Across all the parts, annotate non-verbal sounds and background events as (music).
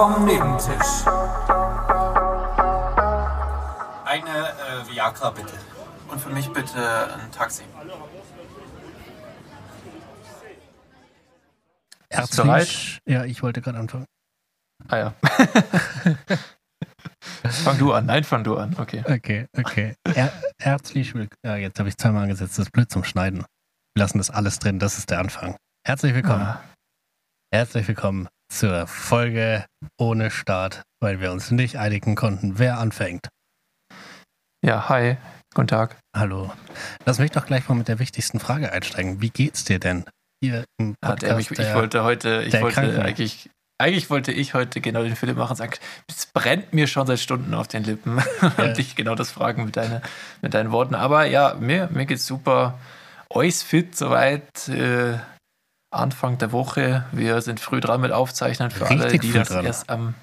vom Nebentisch. Eine äh, Viagra bitte. Und für mich bitte ein Taxi. Herzlich. Ja, ich wollte gerade anfangen. Ah ja. (laughs) fang du an. Nein, fang du an. Okay. Okay, okay. Er, herzlich willkommen. Ja, jetzt habe ich zweimal angesetzt. Das ist blöd zum Schneiden. Wir lassen das alles drin. Das ist der Anfang. Herzlich willkommen. Ah. Herzlich willkommen zur Folge ohne Start, weil wir uns nicht einigen konnten, wer anfängt. Ja, hi. Guten Tag. Hallo. Lass mich doch gleich mal mit der wichtigsten Frage einsteigen. Wie geht's dir denn? Hier im der, Podcast ich, ich der- wollte heute, ich wollte Kranken. eigentlich, eigentlich wollte ich heute genau den Philipp machen und sagen, es brennt mir schon seit Stunden auf den Lippen. (laughs) und dich genau das fragen mit, deine, mit deinen Worten. Aber ja, mir, mir geht's super. Euch fit soweit. Äh, Anfang der Woche. Wir sind früh dran mit Aufzeichnen für alle, Richtig die früh das dran. erst am.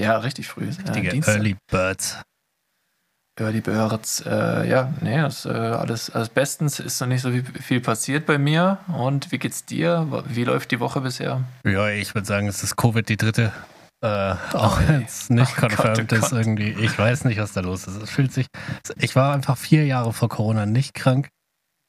Ja, richtig früh. richtige äh. Early Birds. Early Birds, äh, ja, nee, das, äh, alles, alles bestens. Ist noch nicht so viel, passiert bei mir. Und wie geht's dir? Wie läuft die Woche bisher? Ja, ich würde sagen, es ist Covid die dritte. Äh, auch wenn es nicht Oh Gott, confirmed oh ist Gott. irgendwie. Ich weiß nicht, was da los ist. Es fühlt sich. Ich war einfach vier Jahre vor Corona nicht krank.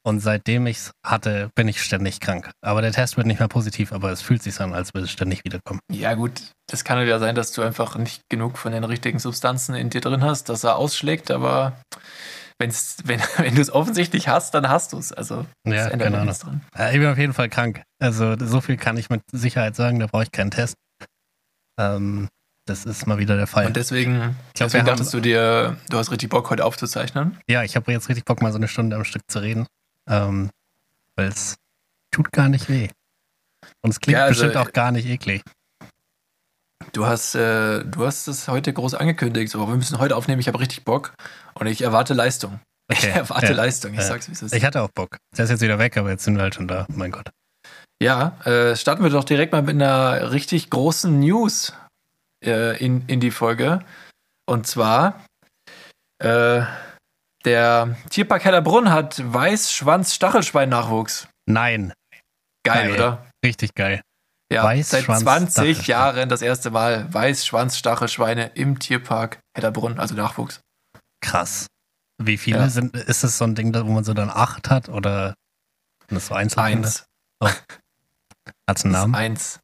Und seitdem ich es hatte, bin ich ständig krank. Aber der Test wird nicht mehr positiv, aber es fühlt sich an, als würde es ständig wiederkommen. Ja, gut, das kann ja sein, dass du einfach nicht genug von den richtigen Substanzen in dir drin hast, dass er ausschlägt, aber wenn's, (laughs) wenn, wenn du es offensichtlich hast, dann hast du es. Also, Ja, ändert ja nichts dran. Äh, Ich bin auf jeden Fall krank. Also so viel kann ich mit Sicherheit sagen, da brauche ich keinen Test. Ähm, das ist mal wieder der Fall. Und deswegen, glaub, deswegen dachtest du dir, du hast richtig Bock, heute aufzuzeichnen. Ja, ich habe jetzt richtig Bock, mal so eine Stunde am Stück zu reden. Ähm, Weil es tut gar nicht weh. Und es klingt Ja, also, bestimmt auch gar nicht eklig. Du hast, äh, du hast es heute groß angekündigt, so, wir müssen heute aufnehmen, ich habe richtig Bock und ich erwarte Leistung. (laughs) Ich Okay, erwarte ja, Leistung, ich ja. sag's, wie es ist. Ich hatte auch Bock. Der ist jetzt wieder weg, aber jetzt sind wir halt schon da. Mein Gott. Ja, äh, starten wir doch direkt mal mit einer richtig großen News äh, in, in die Folge. Und zwar, äh, der Tierpark Hellerbrunn hat Weißschwanz-Stachelschwein-Nachwuchs. Nein, Geil, Geil. oder? richtig geil. Ja, seit Weißschwanz- 20 Stachelschwein. Jahren das erste Mal Weißschwanz-Stachelschweine im Tierpark Hellerbrunn, also Nachwuchs. Krass. Wie viele Ja. sind, ist das so ein Ding, wo man so dann acht hat oder sind das so Einzelkinder? Eins. Hat es einen Das ist Namen? eins.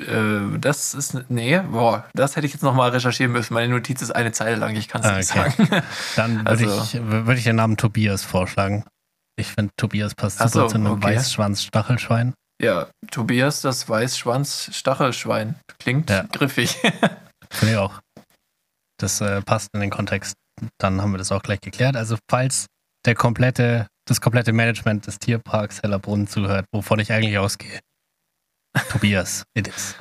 Äh, das ist, nee, boah, das hätte ich jetzt nochmal recherchieren müssen. Meine Notiz ist eine Zeile lang, ich kann es Ah, nicht okay. sagen. (laughs) Dann würde also- ich, würd ich den Namen Tobias vorschlagen. Ich finde, Tobias passt super so, zu einem okay. Weißschwanz-Stachelschwein. Ja, Tobias, das Weißschwanz-Stachelschwein. Klingt Ja. griffig. (laughs) Finde ich auch. Das äh, passt in den Kontext. Dann haben wir das auch gleich geklärt. Also, falls der komplette, das komplette Management des Tierparks Hellerbrunn zuhört, wovon ich eigentlich ausgehe. Tobias, it is.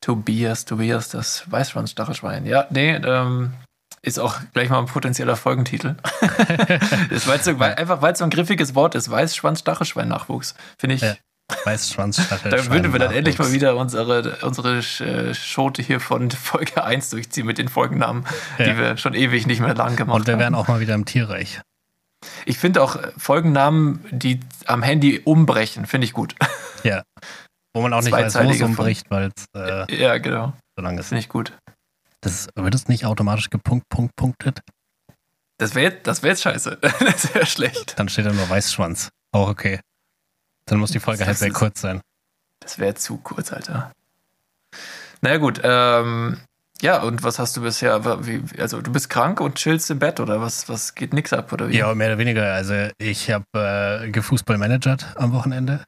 Tobias, Tobias, das Weißschwanz-Stachelschwein. Ja, nee, ähm, ist auch gleich mal ein potenzieller Folgentitel. (laughs) das war so, weil, einfach weil es so ein griffiges Wort ist. Weißschwanz-Stachelschwein-Nachwuchs. Finde ich. Ja, Weißschwanzstachelschwein. Da würden wir dann endlich mal wieder unsere, unsere äh, Schote hier von Folge 1 durchziehen mit den Folgennamen, Ja. die wir schon ewig nicht mehr lang gemacht Und wir haben. wären auch mal wieder im Tierreich. Ich finde auch äh, Folgennamen, die am Handy umbrechen, finde ich gut. Ja. Wo man auch nicht weiß, wo es umbricht, weil es äh, ja, genau. so lang ist. Ich gut. Das, wird es nicht automatisch gepunkt, punkt, punktet? Das wäre das wär jetzt scheiße. (laughs) das wäre schlecht. Dann steht da nur Weißschwanz. Auch okay. Dann muss die Folge halt Das sehr ist- kurz sein. Das wäre zu kurz, Alter. Naja, gut. Ähm, ja, und was hast du bisher? Wie, also, du bist krank und chillst im Bett oder was? Was geht nix ab oder wie? Ja, mehr oder weniger. Also ich habe äh, gefußballmanagert am Wochenende.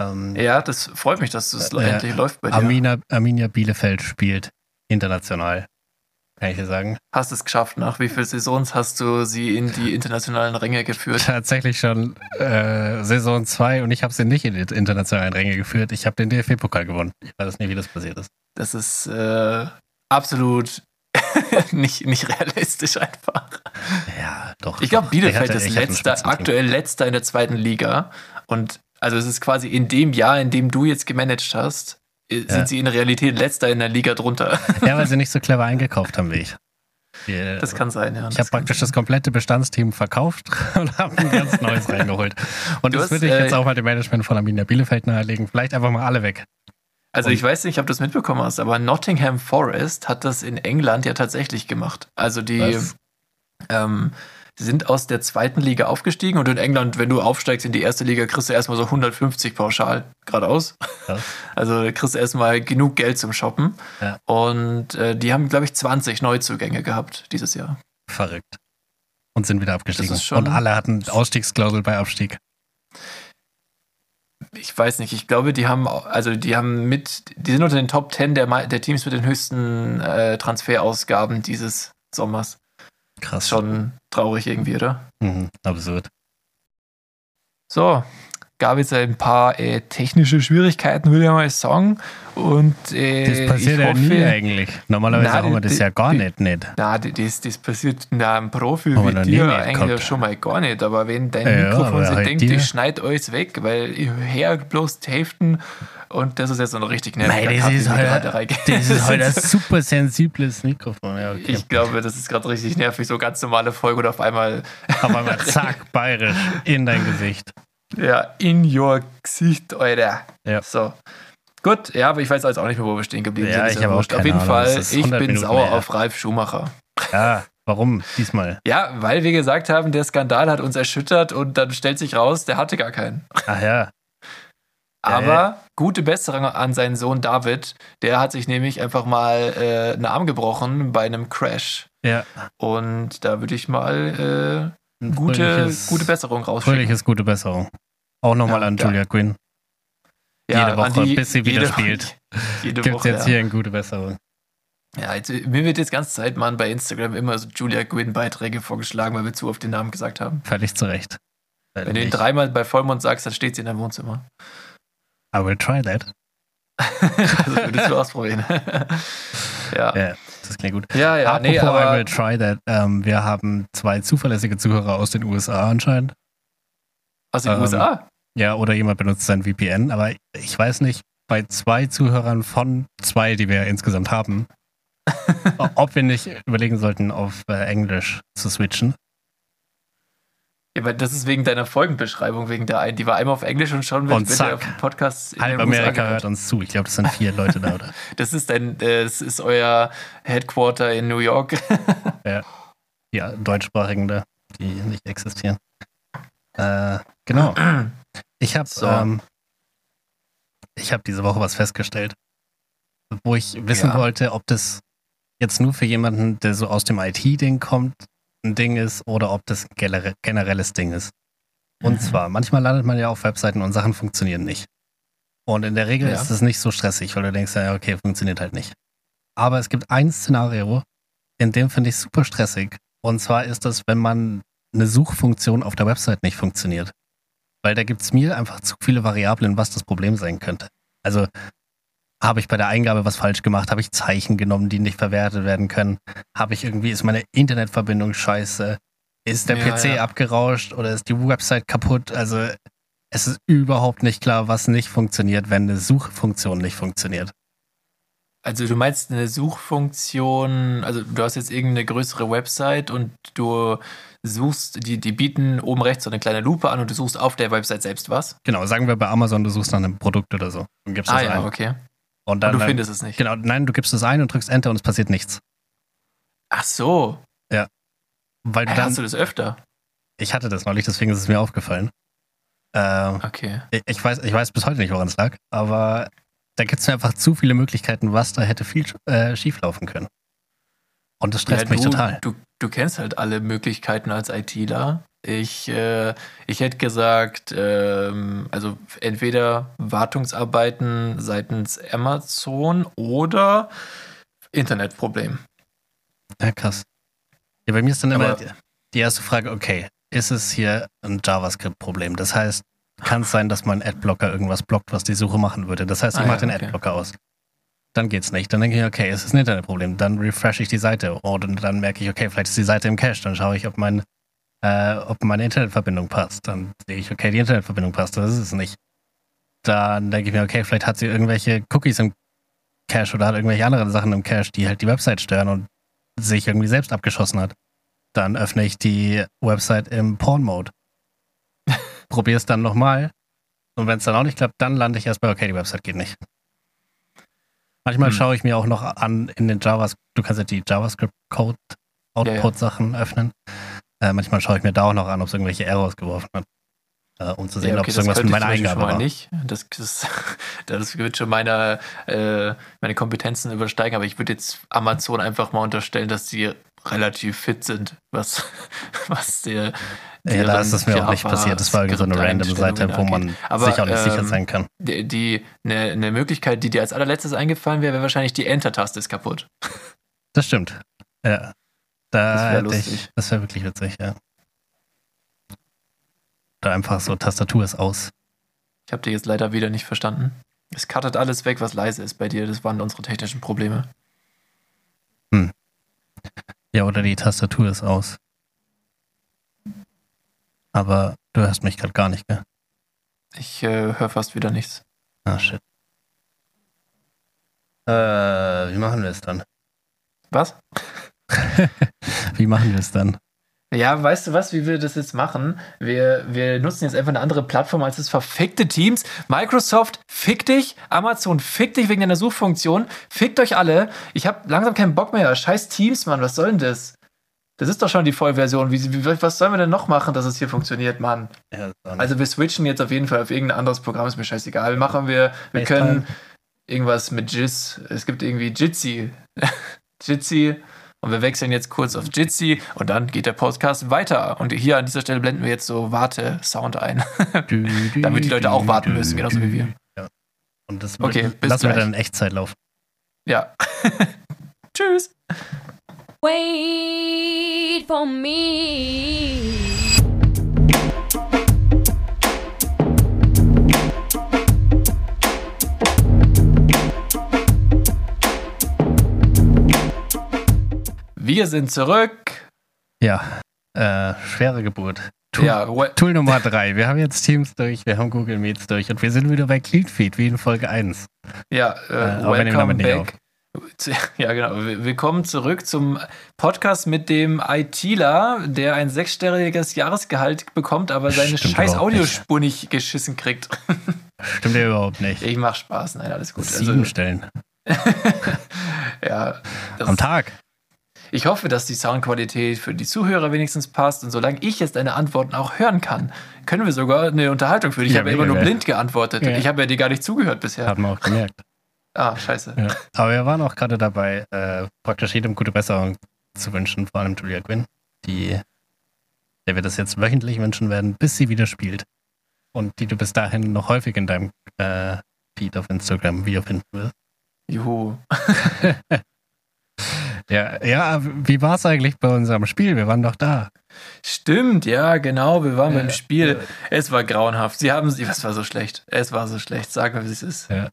Ähm, Ja, das freut mich, dass es Äh, endlich läuft bei dir. Arminia, Arminia Bielefeld spielt international. Kann ich dir sagen. Hast es geschafft. Nach wie vielen Saisons hast du sie in die internationalen Ränge geführt? (laughs) Tatsächlich schon äh, Saison 2 und ich habe sie nicht in die internationalen Ränge geführt. Ich habe den DFB-Pokal gewonnen. Ich weiß nicht, wie das passiert ist. Das ist äh, absolut (laughs) nicht, nicht realistisch einfach. Ja, doch. Ich glaube. Bielefeld hatte- ist letzter, aktuell letzter in der zweiten Liga. Und also es ist quasi in dem Jahr, in dem du jetzt gemanagt hast, äh, sind Ja. sie in der Realität letzter in der Liga drunter. Ja, weil sie (laughs) nicht so clever eingekauft haben wie ich. Wir- Das kann sein, ja. ich habe praktisch sein. das komplette Bestandsteam verkauft (laughs) und habe ein ganz neues reingeholt. Und Du das hast, würde ich äh, jetzt auch mal dem Management von Arminia Bielefeld nahelegen. Vielleicht einfach mal alle weg. Also Und- ich weiß nicht, ob du das mitbekommen hast, aber Nottingham Forest hat das in England ja tatsächlich gemacht. Also die Was? Ähm, sind aus der zweiten Liga aufgestiegen und in England, wenn du aufsteigst in die erste Liga, kriegst du erstmal so 150 pauschal geradeaus. Ja. (laughs) Also kriegst du erstmal genug Geld zum Shoppen. Ja. Und äh, die haben, glaube ich, 20 Neuzugänge gehabt dieses Jahr. Verrückt. Und sind wieder abgestiegen. Und alle hatten Ausstiegsklausel bei Abstieg. Ich weiß nicht, ich glaube, die haben, also die haben mit, die sind unter den Top 10 der, der Teams mit den höchsten äh, Transferausgaben dieses Sommers. Krass. Schon traurig irgendwie, oder? Mhm, absurd. So, gab jetzt ein paar äh, technische Schwierigkeiten, würde ich mal sagen. Und äh, Das passiert ja nie hoffe, eigentlich. Normalerweise Nein, haben wir die- das ja gar die- nicht, nicht. Na, d- das, das passiert einem Profi Haben wie noch nie dir eigentlich gehabt. ja schon mal gar nicht. Aber wenn dein Ja, Mikrofon sich halt denkt, dir- ich schneid alles weg, weil ich höre bloß die Hälften und das ist jetzt so ein richtig nerviger Nein, das ist, halt, (laughs) das ist halt ein super sensibles Mikrofon. Ja, okay. Ich glaube, das ist gerade richtig nervig, so ganz normale Folge und auf einmal Auf einmal (laughs) zack, bayerisch in dein Gesicht. Ja, in your Gesicht, Alter. Ja. So. Gut, ja, aber ich weiß jetzt auch nicht mehr, wo wir stehen geblieben Ja, sind. Ich habe auch wurscht. Auf keine jeden Ahnung, Fall, ich 100 bin Minuten sauer mehr. auf Ralf Schumacher. Ja, warum diesmal? Ja, weil wir gesagt haben, der Skandal hat uns erschüttert und dann stellt sich raus, der hatte gar keinen. Ach ja, (laughs) Aber gute Besserung an seinen Sohn David. Der hat sich nämlich einfach mal äh, einen Arm gebrochen bei einem Crash. ja. Und da würde ich mal äh, gute, gute Besserung rausschicken. Fröhliches gute Besserung. Auch nochmal Ja, an ja. Julia Quinn. jede an Woche, bis sie wieder jede, spielt. (laughs) Jede Gibt Woche, jetzt ja. hier eine gute Besserung. Ja, jetzt, mir wird jetzt ganze Zeit mal bei Instagram immer so Julia Gwynn-Beiträge vorgeschlagen, weil wir zu oft den Namen gesagt haben. Völlig zu Recht. Wenn du ihn dreimal bei Vollmond sagst, dann steht sie in deinem Wohnzimmer. I will try that. (laughs) Also würdest du ausprobieren. (laughs) ja. Ja, das klingt gut. ja, ja, Apropos nee, I will aber try that. Ähm, wir haben zwei zuverlässige Zuhörer aus den USA anscheinend. aus den ähm, USA. Ja, oder jemand benutzt sein VPN, aber ich weiß nicht, bei zwei Zuhörern von zwei, die wir insgesamt haben, (laughs) ob wir nicht überlegen sollten, auf äh, Englisch zu switchen. Ja, aber das ist wegen deiner Folgenbeschreibung, wegen der einen. Die war einmal auf Englisch und schon wird, Und wird auf dem Podcast Halb USA Amerika gehört. hört uns zu. Ich glaube, das sind vier Leute da, oder? (laughs) Das ist dein, äh, das ist euer Headquarter in New York. (laughs) Ja, deutschsprachigen da, die nicht existieren. Äh, genau. Ich habe So. ähm, ich habe diese Woche was festgestellt, wo ich wissen Ja. wollte, ob das jetzt nur für jemanden, der so aus dem IT-Ding kommt, ein Ding ist oder ob das ein gener- generelles Ding ist. Und Mhm. zwar, manchmal landet man ja auf Webseiten und Sachen funktionieren nicht. Und in der Regel Ja. ist es nicht so stressig, weil du denkst, ja, okay, funktioniert halt nicht. Aber es gibt ein Szenario, in dem finde ich super stressig. Und zwar ist das, wenn man eine Suchfunktion auf der Website nicht funktioniert. Weil da gibt es mir einfach zu viele Variablen, was das Problem sein könnte. Also habe ich bei der Eingabe was falsch gemacht? Habe ich Zeichen genommen, die nicht verwertet werden können? Habe ich irgendwie, ist meine Internetverbindung scheiße? Ist der Ja, PC ja. abgerauscht oder ist die Website kaputt? Also es ist überhaupt nicht klar, was nicht funktioniert, wenn eine Suchfunktion nicht funktioniert. Also du meinst eine Suchfunktion, also du hast jetzt irgendeine größere Website und du suchst, die, die bieten oben rechts so eine kleine Lupe an und du suchst auf der Website selbst was. Genau, sagen wir bei Amazon, du suchst nach einem Produkt oder so. Dann gibst Ah das ja, ein. okay. Und Und dann, du dann findest es nicht. Genau, nein, du gibst es ein und drückst Enter und es passiert nichts. Ach so, Weil du Hey, dann, hast du das öfter? ich hatte das neulich, deswegen ist es mir aufgefallen. Ähm, Okay. ich- ich, weiß, ich weiß bis heute nicht, woran es lag, aber da gibt es einfach zu viele Möglichkeiten, was da hätte viel äh, schieflaufen können. Und das stresst Ja, mich du, total. Du, du kennst halt alle Möglichkeiten als ITler. Ich, äh, ich hätte gesagt, ähm, also entweder Wartungsarbeiten seitens Amazon oder Internetproblem. Ja, krass. Ja, bei mir ist dann immer Aber- die, die erste Frage, okay, ist es hier ein JavaScript-Problem? Das heißt, kann es sein, dass mein Adblocker irgendwas blockt, was die Suche machen würde? Das heißt, ich Ah, mache ja, den okay. Adblocker aus. Dann geht's nicht. Dann denke ich, okay, es ist ein Internetproblem. Dann refresh ich die Seite. Oder dann merke ich, okay, vielleicht ist die Seite im Cache. Dann schaue ich, ob, mein, äh, ob meine Internetverbindung passt. Dann sehe ich, okay, die Internetverbindung passt. Das ist es nicht. Dann denke ich mir, okay, vielleicht hat sie irgendwelche Cookies im Cache oder hat irgendwelche anderen Sachen im Cache, die halt die Website stören und sich irgendwie selbst abgeschossen hat. Dann öffne ich die Website im Porn-Mode. (laughs) Probiere es dann nochmal. Und wenn es dann auch nicht klappt, dann lande ich erst bei, okay, die Website geht nicht. Manchmal hm. schaue ich mir auch noch an in den JavaScript, du kannst ja die JavaScript-Code, Output-Sachen ja, ja. öffnen. Äh, manchmal schaue ich mir da auch noch an, ob es irgendwelche Errors geworfen hat. Äh, um zu sehen, ja, okay, ob es irgendwas mit meiner Eingabe war. Nicht. Das, das, (laughs) das wird schon meine, äh, meine Kompetenzen übersteigen, aber ich würde jetzt Amazon einfach mal unterstellen, dass sie relativ fit sind, was, (laughs) was der. Ja, da ist das mir auch nicht passiert. Das war so eine random Seite, wo man aber, sich auch nicht ähm, sicher sein kann. Die, die eine, eine Möglichkeit, die dir als allerletztes eingefallen wäre, wäre wahrscheinlich die Enter-Taste ist kaputt. Das stimmt. Ja. Da das wäre das wäre wirklich witzig, ja. Da einfach so Tastatur ist aus. Ich habe dir jetzt leider wieder nicht verstanden. Es cuttet alles weg, was leise ist bei dir. Das waren unsere technischen Probleme. Hm. Ja, oder die Tastatur ist aus. Aber du hörst mich gerade gar nicht, gell? Ich äh, höre fast wieder nichts. Ah, shit. Äh, wie machen wir es dann? Was? (laughs) wie machen wir es dann? Ja, weißt du was, wie wir das jetzt machen? Wir, wir nutzen jetzt einfach eine andere Plattform als das verfickte Teams. Microsoft, fick dich. Amazon, fick dich wegen deiner Suchfunktion. Fickt euch alle. Ich habe langsam keinen Bock mehr. Scheiß Teams, Mann. Was soll denn das? Das ist doch schon die Vollversion. Wie, wie, was sollen wir denn noch machen, dass es hier funktioniert, Mann? Ja, also wir switchen jetzt auf jeden Fall auf irgendein anderes Programm, ist mir scheißegal. Machen wir, wir können irgendwas mit Jizz. Es gibt irgendwie Jitsi. (laughs) Jitsi und wir wechseln jetzt kurz auf Jitsi und dann geht der Podcast weiter. Und hier an dieser Stelle blenden wir jetzt so Warte-Sound ein. (laughs) Damit die Leute auch warten müssen, genauso wie wir. Ja. Und das okay, lassen wir dann in Echtzeit laufen. Ja. (laughs) Tschüss. Wait for me. Wir sind zurück. Ja, äh, schwere Geburt. Tool, ja, Tool Nummer 3. Wir haben jetzt Teams durch, wir haben Google Meets durch und wir sind wieder bei Cleanfeed, wie in Folge 1. Ja, äh, äh, welcome back. (laughs) Ja, genau. Willkommen zurück zum Podcast mit dem ITler, der ein sechsstelliges Jahresgehalt bekommt, aber seine Stimmt scheiß Audiospur nicht geschissen kriegt. (laughs) Stimmt ja überhaupt nicht. Ich mach Spaß. Nein, alles gut. Sieben also, Stellen. (laughs) ja. Am Tag. Ich hoffe, dass die Soundqualität für die Zuhörer wenigstens passt und solange ich jetzt deine Antworten auch hören kann, können wir sogar eine Unterhaltung führen. Ich ja, habe ja immer nur blind geantwortet. Ja. Ich habe ja dir gar nicht zugehört bisher. Haben wir auch gemerkt. (laughs) ah, scheiße. Ja. Aber wir waren auch gerade dabei, äh, praktisch jedem gute Besserung zu wünschen, vor allem Julia Quinn, die, der wir das jetzt wöchentlich wünschen werden, bis sie wieder spielt. Und die du bis dahin noch häufig in deinem äh, Feed auf Instagram wiederfinden wirst. Juhu. (laughs) Ja, ja wie war es eigentlich bei unserem Spiel? Wir waren doch da. Stimmt, ja, genau. Wir waren ja, beim Spiel. Ja. Es war grauenhaft. Sie haben sie, was war so schlecht? Es war so schlecht. Sag mal, wie es ist. Ja.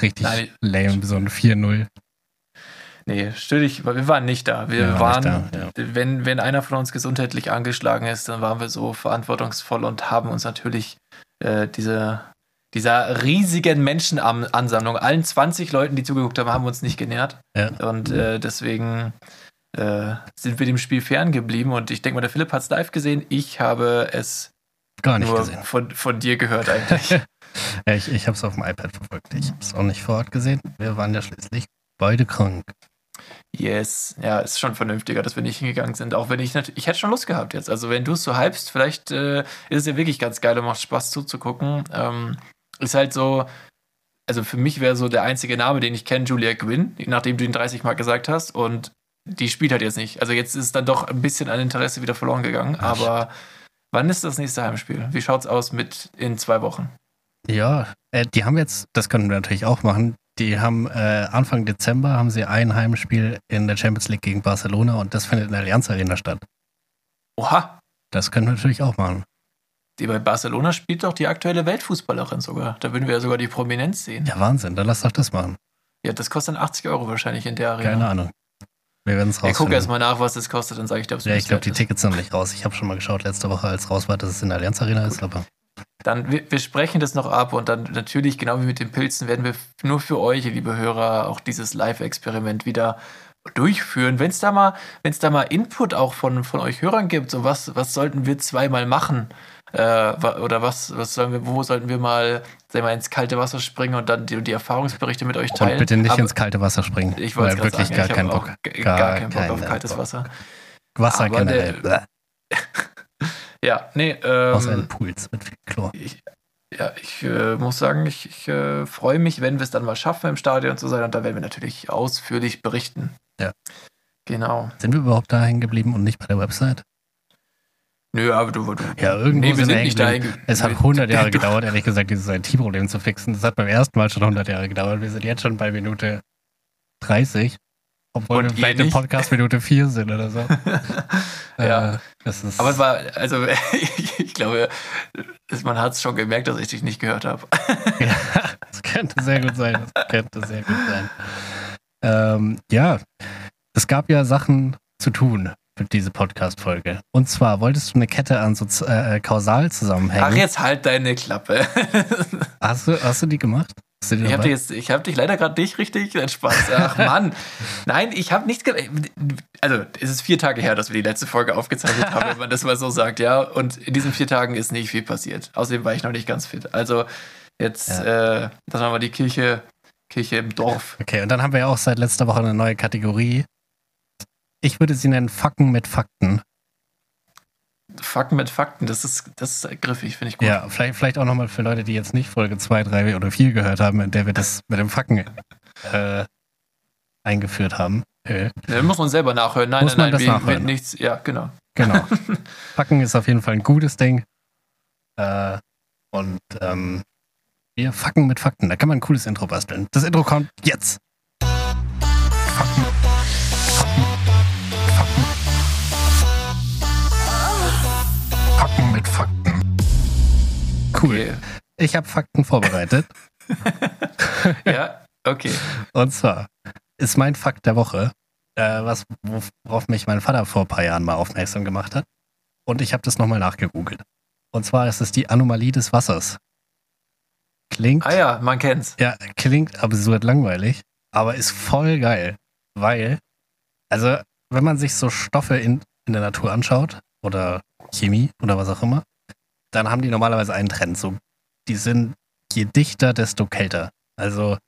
Richtig Nein, lame, so ein 4-0. Nee, stürdig, weil wir waren nicht da. Wir, wir waren, da, ja. wenn, wenn einer von uns gesundheitlich angeschlagen ist, dann waren wir so verantwortungsvoll und haben uns natürlich äh, diese dieser riesigen Menschenansammlung, allen 20 Leuten, die zugeguckt haben, haben uns nicht genährt. Ja. Und äh, deswegen äh, sind wir dem Spiel ferngeblieben. Und ich denke mal, der Philipp hat es live gesehen. Ich habe es gar nicht gesehen. Von, von dir gehört eigentlich. (laughs) ja, ich ich habe es auf dem iPad verfolgt. Ich habe es auch nicht vor Ort gesehen. Wir waren ja schließlich beide krank. Yes, ja, ist schon vernünftiger, dass wir nicht hingegangen sind. Auch wenn ich natürlich, ich hätte schon Lust gehabt jetzt. Also wenn du es so hypst, vielleicht äh, ist es ja wirklich ganz geil und macht Spaß zuzugucken. Ähm, ist halt so, also für mich wäre so der einzige Name, den ich kenne, Julia Gwynn, nachdem du ihn 30 Mal gesagt hast. Und die spielt halt jetzt nicht. Also jetzt ist dann doch ein bisschen an Interesse wieder verloren gegangen. Aber wann ist das nächste Heimspiel? Wie schaut es aus mit in zwei Wochen? Ja, äh, die haben jetzt, das können wir natürlich auch machen, die haben äh, Anfang Dezember haben sie ein Heimspiel in der Champions League gegen Barcelona und das findet in der Allianz Arena statt. Oha. Das können wir natürlich auch machen. Die bei Barcelona spielt doch die aktuelle Weltfußballerin sogar. Da würden wir ja sogar die Prominenz sehen. Ja, Wahnsinn, dann lass doch das machen. Ja, das kostet dann 80 Euro wahrscheinlich in der Arena. Keine Ahnung. Wir werden es rausfinden. Ich gucke erstmal nach, was das kostet, dann sage ich dir, ob es Ja, ich glaube, die Tickets sind noch nicht raus. Ich habe schon mal geschaut letzte Woche, als raus war, dass es in der Allianz Arena Gut. ist, aber. Dann, wir, wir, sprechen das noch ab und dann natürlich, genau wie mit den Pilzen, werden wir nur für euch, liebe Hörer, auch dieses Live-Experiment wieder durchführen. Wenn es da mal, wenn es da mal Input auch von, von euch Hörern gibt, so was, was sollten wir zweimal machen? Äh, oder was, was sollen wir, wo sollten wir mal, sagen wir mal, ins kalte Wasser springen und dann die, die Erfahrungsberichte mit euch teilen? Und bitte nicht Aber ins kalte Wasser springen. ich wollte wirklich sagen, gar keinen Bock. auch g- gar, keinen Bock auf kaltes Bock. Wasser. Wasser Aber generell. der-. (laughs) Ja, nee, Außer in ähm, Pools mit viel Chlor. ich, ja, ich äh, muss sagen, ich, ich äh, freue mich, wenn wir es dann mal schaffen, im Stadion zu sein. Und da werden wir natürlich ausführlich berichten. Ja. Genau. Sind wir überhaupt da hängen geblieben und nicht bei der Website? Nö, aber du, du Ja, irgendwo nee, wir sind nicht da hängen hängen. Es hat 100 Jahre (laughs) gedauert, ehrlich gesagt, dieses IT-Problem zu fixen. Das hat beim ersten Mal schon 100 Jahre gedauert. Wir sind jetzt schon bei Minute 30. Obwohl Und wir vielleicht im? Podcast Minute 4 sind oder so. (laughs) Ja. Äh, das ist, Aber es war, also (laughs) ich, glaube, man hat es schon gemerkt, dass ich dich nicht gehört habe. ja, das könnte sehr gut sein. Das könnte sehr gut sein. Ähm, ja, es gab ja Sachen zu tun diese Podcast-Folge. Und zwar wolltest du eine Kette an so äh, Kausalzusammenhängen. Ach, jetzt halt deine Klappe. (laughs) Hast du, hast du die gemacht? Du die Ich habe dich, hab dich leider gerade nicht richtig entspannt. Ach Mann. Nein, ich habe nichts Also, es ist vier Tage her, dass wir die letzte Folge aufgezeichnet haben, wenn man das mal so sagt, ja. Und in diesen vier Tagen ist nicht viel passiert. Außerdem war ich noch nicht ganz fit. Also, jetzt, äh, das war mal die Kirche, Kirche im Dorf. Okay, und dann haben wir ja auch seit letzter Woche eine neue Kategorie. Ich würde sie nennen Facken mit Fakten. Fakten mit Fakten, das ist, das ist griffig, finde ich gut. Ja, vielleicht, vielleicht auch nochmal für Leute, die jetzt nicht Folge 2, 3 oder 4 gehört haben, in der wir das mit dem Facken äh, eingeführt haben. Äh, Da muss man selber nachhören. Nein, Muss nein, man nein, das wir, nachhören? wir nichts. Ja, genau. genau. (laughs) Facken ist auf jeden Fall ein gutes Ding. Äh, und ähm, wir facken mit Fakten. Da kann man ein cooles Intro basteln. Das Intro kommt jetzt. Cool. Okay. Ich habe Fakten vorbereitet. (laughs) Ja, okay. Und zwar ist mein Fakt der Woche, äh, was, worauf mich mein Vater vor ein paar Jahren mal aufmerksam gemacht hat. Und ich habe das nochmal nachgegoogelt. Und zwar ist es die Anomalie des Wassers. Klingt, Ah ja, man kennt's. ja, klingt absurd langweilig, aber ist voll geil. Weil, also, wenn man sich so Stoffe in, in der Natur anschaut, oder Chemie oder was auch immer, dann haben die normalerweise einen Trend. So, die sind je dichter, desto kälter. Also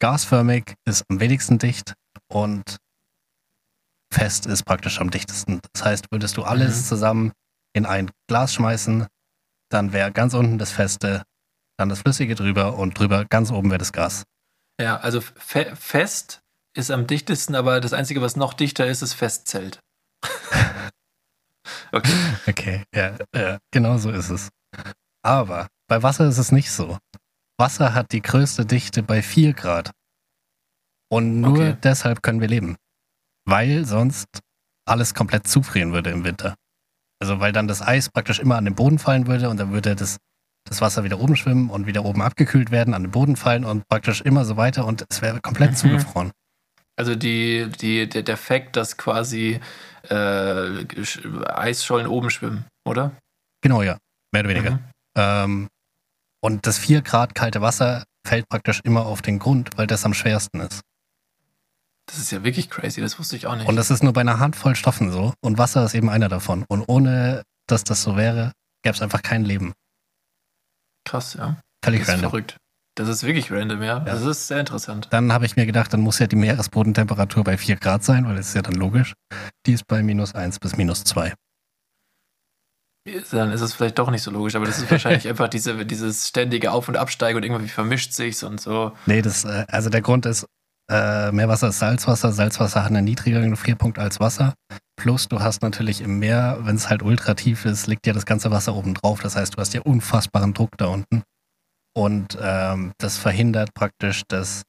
gasförmig ist am wenigsten dicht und fest ist praktisch am dichtesten. Das heißt, würdest du alles Mhm. zusammen in ein Glas schmeißen, dann wäre ganz unten das Feste, dann das Flüssige drüber und drüber ganz oben wäre das Gas. Ja, also fe fest ist am dichtesten, aber das Einzige, was noch dichter ist, ist Festzelt. (laughs) okay. Okay, ja, ja, genau so ist es. Aber bei Wasser ist es nicht so. Wasser hat die größte Dichte bei 4 Grad. Und nur Okay. deshalb können wir leben. Weil sonst alles komplett zufrieren würde im Winter. Also weil dann das Eis praktisch immer an den Boden fallen würde und dann würde das, das Wasser wieder oben schwimmen und wieder oben abgekühlt werden, an den Boden fallen und praktisch immer so weiter und es wäre komplett Mhm. zugefroren. Also die, die, der, der Fakt, dass quasi äh, Sch- Eisschollen oben schwimmen, oder? Genau, ja. Mehr oder weniger. Mhm. Ähm, und das 4 Grad kalte Wasser fällt praktisch immer auf den Grund, weil das am schwersten ist. Das ist ja wirklich crazy, das wusste ich auch nicht. Und das ist nur bei einer Handvoll Stoffen so. Und Wasser ist eben einer davon. Und ohne dass das so wäre, gäbe es einfach kein Leben. Krass, ja. Völlig Das ist random. verrückt. Das ist wirklich random, ja. Das ist sehr interessant. Dann habe ich mir gedacht, dann muss ja die Meeresbodentemperatur bei 4 Grad sein, weil das ist ja dann logisch. Die ist bei minus 1 bis minus 2. Dann ist es vielleicht doch nicht so logisch, aber das ist wahrscheinlich (laughs) einfach diese, dieses ständige Auf- und Absteigen und irgendwie vermischt sich's und so. Nee, das, äh, also der Grund ist, äh, Meerwasser ist Salzwasser. Salzwasser hat einen niedrigeren Gefrierpunkt als Wasser. Plus du hast natürlich im Meer, wenn es halt ultra tief ist, liegt ja das ganze Wasser oben drauf. Das heißt, du hast ja unfassbaren Druck da unten. Und ähm, das verhindert praktisch, dass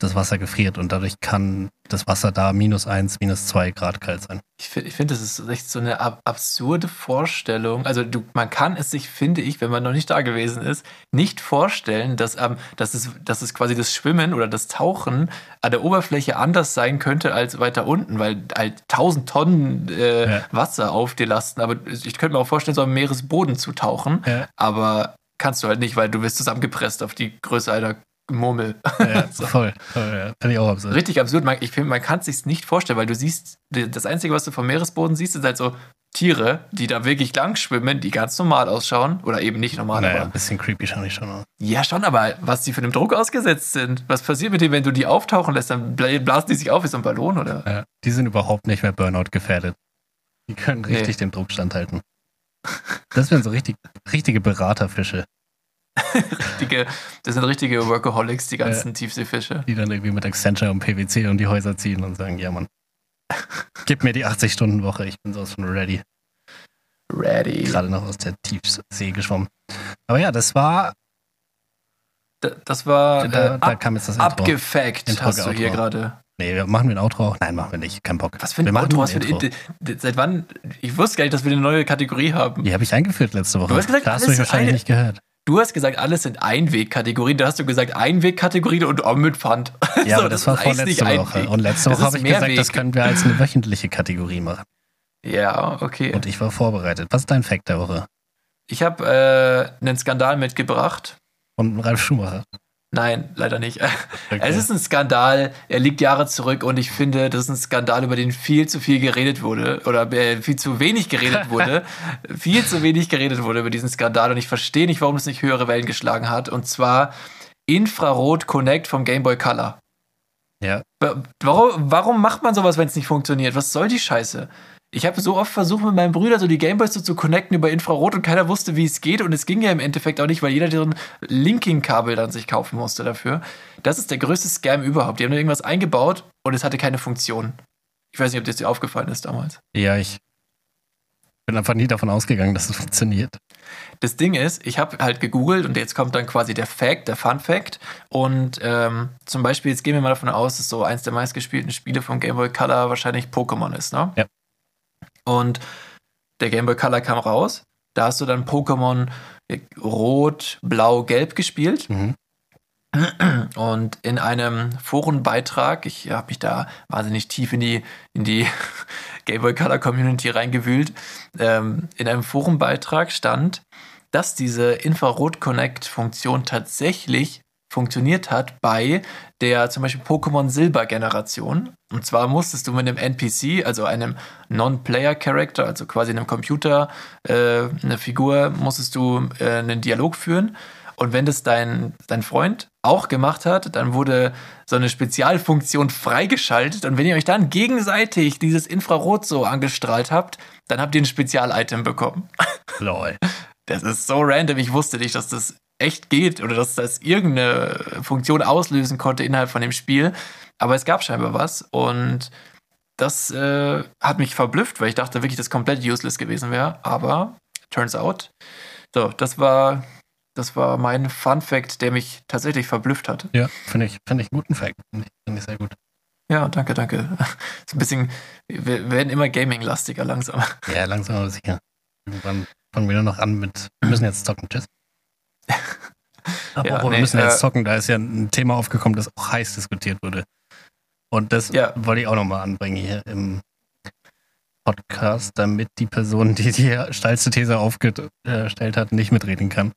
das Wasser gefriert und dadurch kann das Wasser da minus eins, minus zwei Grad kalt sein. Ich finde, ich find, das ist echt so eine ab absurde Vorstellung. Also du, man kann es sich, finde ich, wenn man noch nicht da gewesen ist, nicht vorstellen, dass, ähm, dass, es, dass es quasi das Schwimmen oder das Tauchen an der Oberfläche anders sein könnte als weiter unten, weil halt tausend Tonnen äh, Ja. Wasser auf dir lasten. Aber ich könnte mir auch vorstellen, so am Meeresboden zu tauchen. Ja. Aber kannst du halt nicht, weil du wirst zusammengepresst auf die Größe einer Murmel. Ja, (laughs) So. voll. voll ja. Finde ich auch absurd. Richtig absurd. Man, ich finde, man kann es sich nicht vorstellen, weil du siehst, das Einzige, was du vom Meeresboden siehst, ist halt so Tiere, die da wirklich lang schwimmen, die ganz normal ausschauen. Oder eben nicht normal, Naja, aber. ein bisschen creepy schaue ich schon aus. Ja, schon, aber was die für einem Druck ausgesetzt sind. Was passiert mit denen, wenn du die auftauchen lässt? Dann bla- blasen die sich auf wie so ein Ballon, oder? Ja, die sind überhaupt nicht mehr Burnout gefährdet. Die können Nee. richtig dem Druck standhalten. Das wären so richtig, richtige Beraterfische, (laughs) Richtige, das sind richtige Workaholics, die ganzen Tiefseefische. die dann irgendwie mit Accenture und PwC um die Häuser ziehen und sagen, ja Mann, gib mir die 80-Stunden-Woche, ich bin sowas von ready. Ready. Gerade noch aus der Tiefsee geschwommen. Aber ja, das war, Da- Das war da, äh, da kam jetzt das Intro. abgefackt, Intro, hast du hier gerade. Nee, wir machen wir ein Outro auch? Nein, machen wir nicht. Kein Bock. Was für ein wir Outro? nur Was für ein Intro? Seit wann? Ich wusste gar nicht, dass wir eine neue Kategorie haben. Die habe ich eingeführt letzte Woche. Du hast gesagt, da hast du mich wahrscheinlich eine- nicht gehört. Du hast gesagt, alles sind Einwegkategorien. Da hast du gesagt, Einwegkategorien und oh, mit Pfand. (laughs) Ja, So, aber das, war heißt vorletzte Woche. Und letzte Das Woche habe ich gesagt, Mehrweg. das können wir als eine wöchentliche Kategorie machen. Ja, okay. Und ich war vorbereitet. Was ist dein Fact der Woche? Ich habe äh, einen Skandal mitgebracht. Und Ralf Schumacher. Nein, leider nicht. (laughs) Okay. Es ist ein Skandal, er liegt Jahre zurück und ich finde, das ist ein Skandal, über den viel zu viel geredet wurde oder äh, viel zu wenig geredet (laughs) wurde. viel zu wenig geredet wurde über diesen Skandal und ich verstehe nicht, warum es nicht höhere Wellen geschlagen hat. Und zwar Infrarot Connect vom Game Boy Color. Ja. Wa- Warum, warum macht man sowas, wenn es nicht funktioniert? Was soll die Scheiße? Ich habe so oft versucht, mit meinem Bruder so die Gameboys so zu connecten über Infrarot und keiner wusste, wie es geht. Und es ging ja im Endeffekt auch nicht, weil jeder ein Linking-Kabel dann sich kaufen musste dafür. Das ist der größte Scam überhaupt. Die haben da irgendwas eingebaut und es hatte keine Funktion. Ich weiß nicht, ob das dir aufgefallen ist damals. Ja, ich bin einfach nie davon ausgegangen, dass es funktioniert. Das Ding ist, ich habe halt gegoogelt und jetzt kommt dann quasi der Fact, der Fun Fact. Und ähm, zum Beispiel, jetzt gehen wir mal davon aus, dass so eins der meistgespielten Spiele vom Game Boy Color wahrscheinlich Pokémon ist, ne? Ja. Und der Game Boy Color kam raus. Da hast du dann Pokémon Rot, Blau, Gelb gespielt. Mhm. Und in einem Forenbeitrag, ich habe mich da wahnsinnig tief in die, in die (laughs) Game Boy Color Community reingewühlt, ähm, in einem Forenbeitrag stand, dass diese Infrarot-Connect-Funktion tatsächlich funktioniert hat bei der zum Beispiel Pokémon Silber-Generation. Und zwar musstest du mit einem NPC, also einem Non-Player-Character, also quasi einem Computer, äh, eine Figur, musstest du äh, einen Dialog führen. Und wenn das dein, dein Freund auch gemacht hat, dann wurde so eine Spezialfunktion freigeschaltet. Und wenn ihr euch dann gegenseitig dieses Infrarot so angestrahlt habt, dann habt ihr ein Spezial-Item bekommen. (laughs) Lol. Das ist so random. Ich wusste nicht, dass das echt geht oder dass das irgendeine Funktion auslösen konnte innerhalb von dem Spiel. Aber es gab scheinbar was. Und das äh, hat mich verblüfft, weil ich dachte wirklich, dass komplett useless gewesen wäre. Aber turns out. So, das war, das war mein Fun Fact, der mich tatsächlich verblüfft hat. Ja, finde ich, finde ich einen guten Fact. Finde ich, finde ich sehr gut. Ja, danke, danke. (laughs) So ein bisschen, wir werden immer Gaming-lastiger langsam. Ja, langsam aber sicher. Irgendwann fangen wir nur noch an mit, wir müssen jetzt zocken. Tschüss. Apropos, nee, wir müssen jetzt äh, zocken. Da ist ja ein Thema aufgekommen, das auch heiß diskutiert wurde. Und das Ja. wollte ich auch nochmal anbringen hier im Podcast, damit die Person, die die steilste These aufgestellt hat, nicht mitreden kann.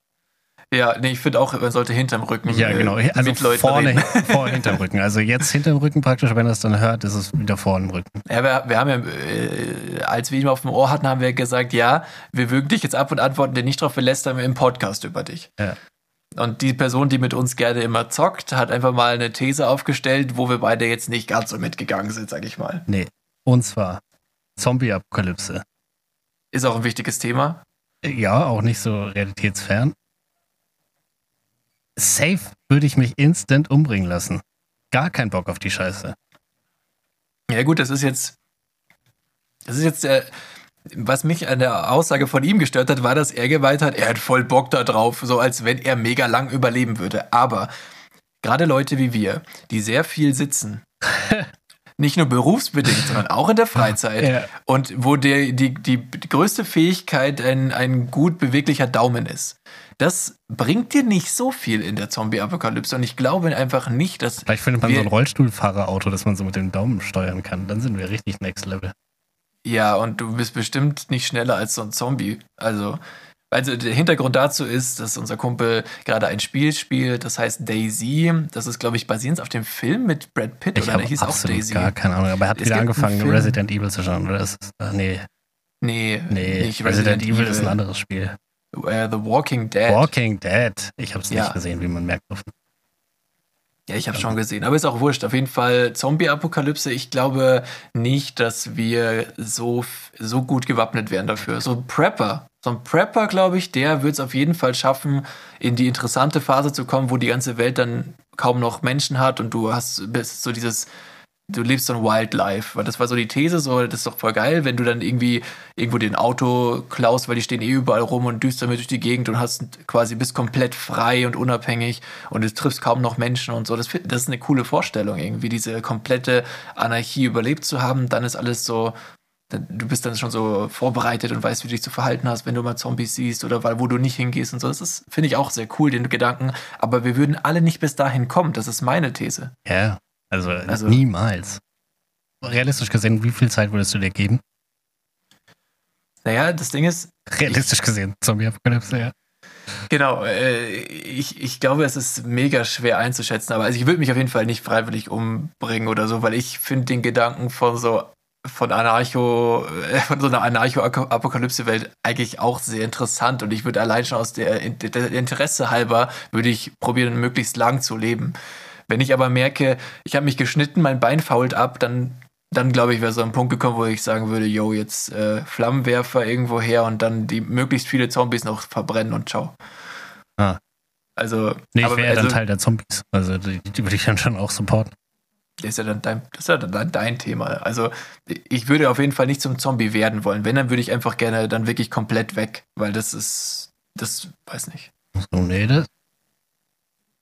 Ja, nee, ich finde auch, man sollte hinterm Rücken Ja, äh, genau. Also mit Leuten vorne, reden. (laughs) vor hinterm Rücken. Also jetzt hinterm Rücken praktisch, wenn er es dann hört, ist es wieder vor dem Rücken. Ja, wir, wir haben ja, äh, als wir ihn auf dem Ohr hatten, haben wir gesagt, ja, wir würgen dich jetzt ab und antworten dir nicht drauf, wir lästern im Podcast über dich. Ja. Und die Person, die mit uns gerne immer zockt, hat einfach mal eine These aufgestellt, wo wir beide jetzt nicht ganz so mitgegangen sind, sag ich mal. Nee. Und zwar Zombie-Apokalypse. Ist auch ein wichtiges Thema. Ja, auch nicht so realitätsfern. Safe würde ich mich instant umbringen lassen. Gar kein Bock auf die Scheiße. Ja, gut, das ist jetzt. Das ist jetzt. Äh, was mich an der Aussage von ihm gestört hat, war, dass er gemeint hat, er hat voll Bock da drauf, so als wenn er mega lang überleben würde. Aber gerade Leute wie wir, die sehr viel sitzen, (laughs) nicht nur berufsbedingt, sondern auch in der Freizeit (laughs) Ja. und wo der, die, die größte Fähigkeit ein, ein gut beweglicher Daumen ist. Das bringt dir nicht so viel in der Zombie-Apokalypse und ich glaube einfach nicht, dass Vielleicht findet man so ein Rollstuhlfahrerauto, das man so mit dem Daumen steuern kann. Dann sind wir richtig next level. Ja, und du bist bestimmt nicht schneller als so ein Zombie. Also, Also der Hintergrund dazu ist, dass unser Kumpel gerade ein Spiel spielt, das heißt Daisy. Das ist, glaube ich, basierend auf dem Film mit Brad Pitt Ich oder der hieß auch Daisy. gar keine Ahnung, aber er hat Es wieder angefangen. Resident Evil zu schauen, oder? Ist, äh, nee, Nee, nee, nicht Resident, Evil ist ein anderes Spiel. Äh, The Walking Dead. Walking Dead. Ich habe es Ja. nicht gesehen, wie man merkt. Ja, ich habe schon gesehen, aber ist auch wurscht. Auf jeden Fall Zombie-Apokalypse. Ich glaube nicht, dass wir so, so gut gewappnet wären dafür. So Prepper, so ein Prepper, glaube ich, der wird es auf jeden Fall schaffen, in die interessante Phase zu kommen, wo die ganze Welt dann kaum noch Menschen hat und du hast bist so dieses du lebst so ein Wildlife, weil das war so die These, so, das ist doch voll geil, wenn du dann irgendwie irgendwo den Auto klaust, weil die stehen eh überall rum und düst damit durch die Gegend und hast quasi bist komplett frei und unabhängig und du triffst kaum noch Menschen und so. Das, das ist eine coole Vorstellung, irgendwie diese komplette Anarchie überlebt zu haben. Dann ist alles so, du bist dann schon so vorbereitet und weißt, wie du dich zu verhalten hast, wenn du mal Zombies siehst oder weil, wo du nicht hingehst und so. Das ist, finde ich, auch sehr cool, den Gedanken. Aber wir würden alle nicht bis dahin kommen. Das ist meine These. Ja, also, Also- niemals. Realistisch gesehen, wie viel Zeit würdest du dir geben? Naja, das Ding ist, Realistisch gesehen, Zombie-Apokalypse, ja. Genau, äh, ich, ich glaube, es ist mega schwer einzuschätzen, aber also ich würde mich auf jeden Fall nicht freiwillig umbringen oder so, weil ich finde den Gedanken von so von Anarcho, äh, von so einer Anarcho-Apokalypse-Welt eigentlich auch sehr interessant und ich würde allein schon aus der, der Interesse halber, würde ich probieren, möglichst lang zu leben. Wenn ich aber merke, ich habe mich geschnitten, mein Bein fault ab, dann, dann glaube ich, wäre so ein Punkt gekommen, wo ich sagen würde, yo, jetzt äh, Flammenwerfer irgendwo her und dann die möglichst viele Zombies noch verbrennen und ciao. Ah. Also, Nee, ich wäre ja dann also, Teil der Zombies. Also die, die würde ich dann schon auch supporten. Das ist ja dann dein, das ist ja dann dein Thema. Also ich würde auf jeden Fall nicht zum Zombie werden wollen. Wenn, dann würde ich einfach gerne dann wirklich komplett weg, weil das ist, das weiß nicht. So, nee, das.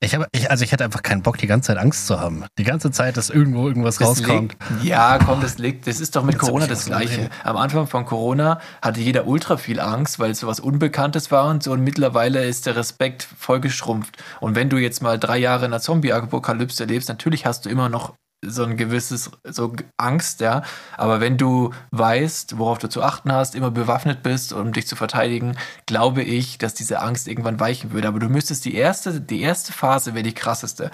Ich habe, ich, also ich hätte einfach keinen Bock, die ganze Zeit Angst zu haben. Die ganze Zeit, dass irgendwo irgendwas Das rauskommt. liegt- ja, komm, das liegt. Das ist doch mit Jetzt Corona das Gleiche. Am Anfang von Corona hatte jeder ultra viel Angst, weil es so was Unbekanntes war und so. Und mittlerweile ist der Respekt voll geschrumpft. Und wenn du jetzt mal drei Jahre in einer Zombie-Apokalypse lebst, natürlich hast du immer noch so ein gewisses so Angst, ja. Aber wenn du weißt, worauf du zu achten hast, immer bewaffnet bist, um dich zu verteidigen, glaube ich, dass diese Angst irgendwann weichen würde. Aber du müsstest die erste, die erste Phase wäre die krasseste.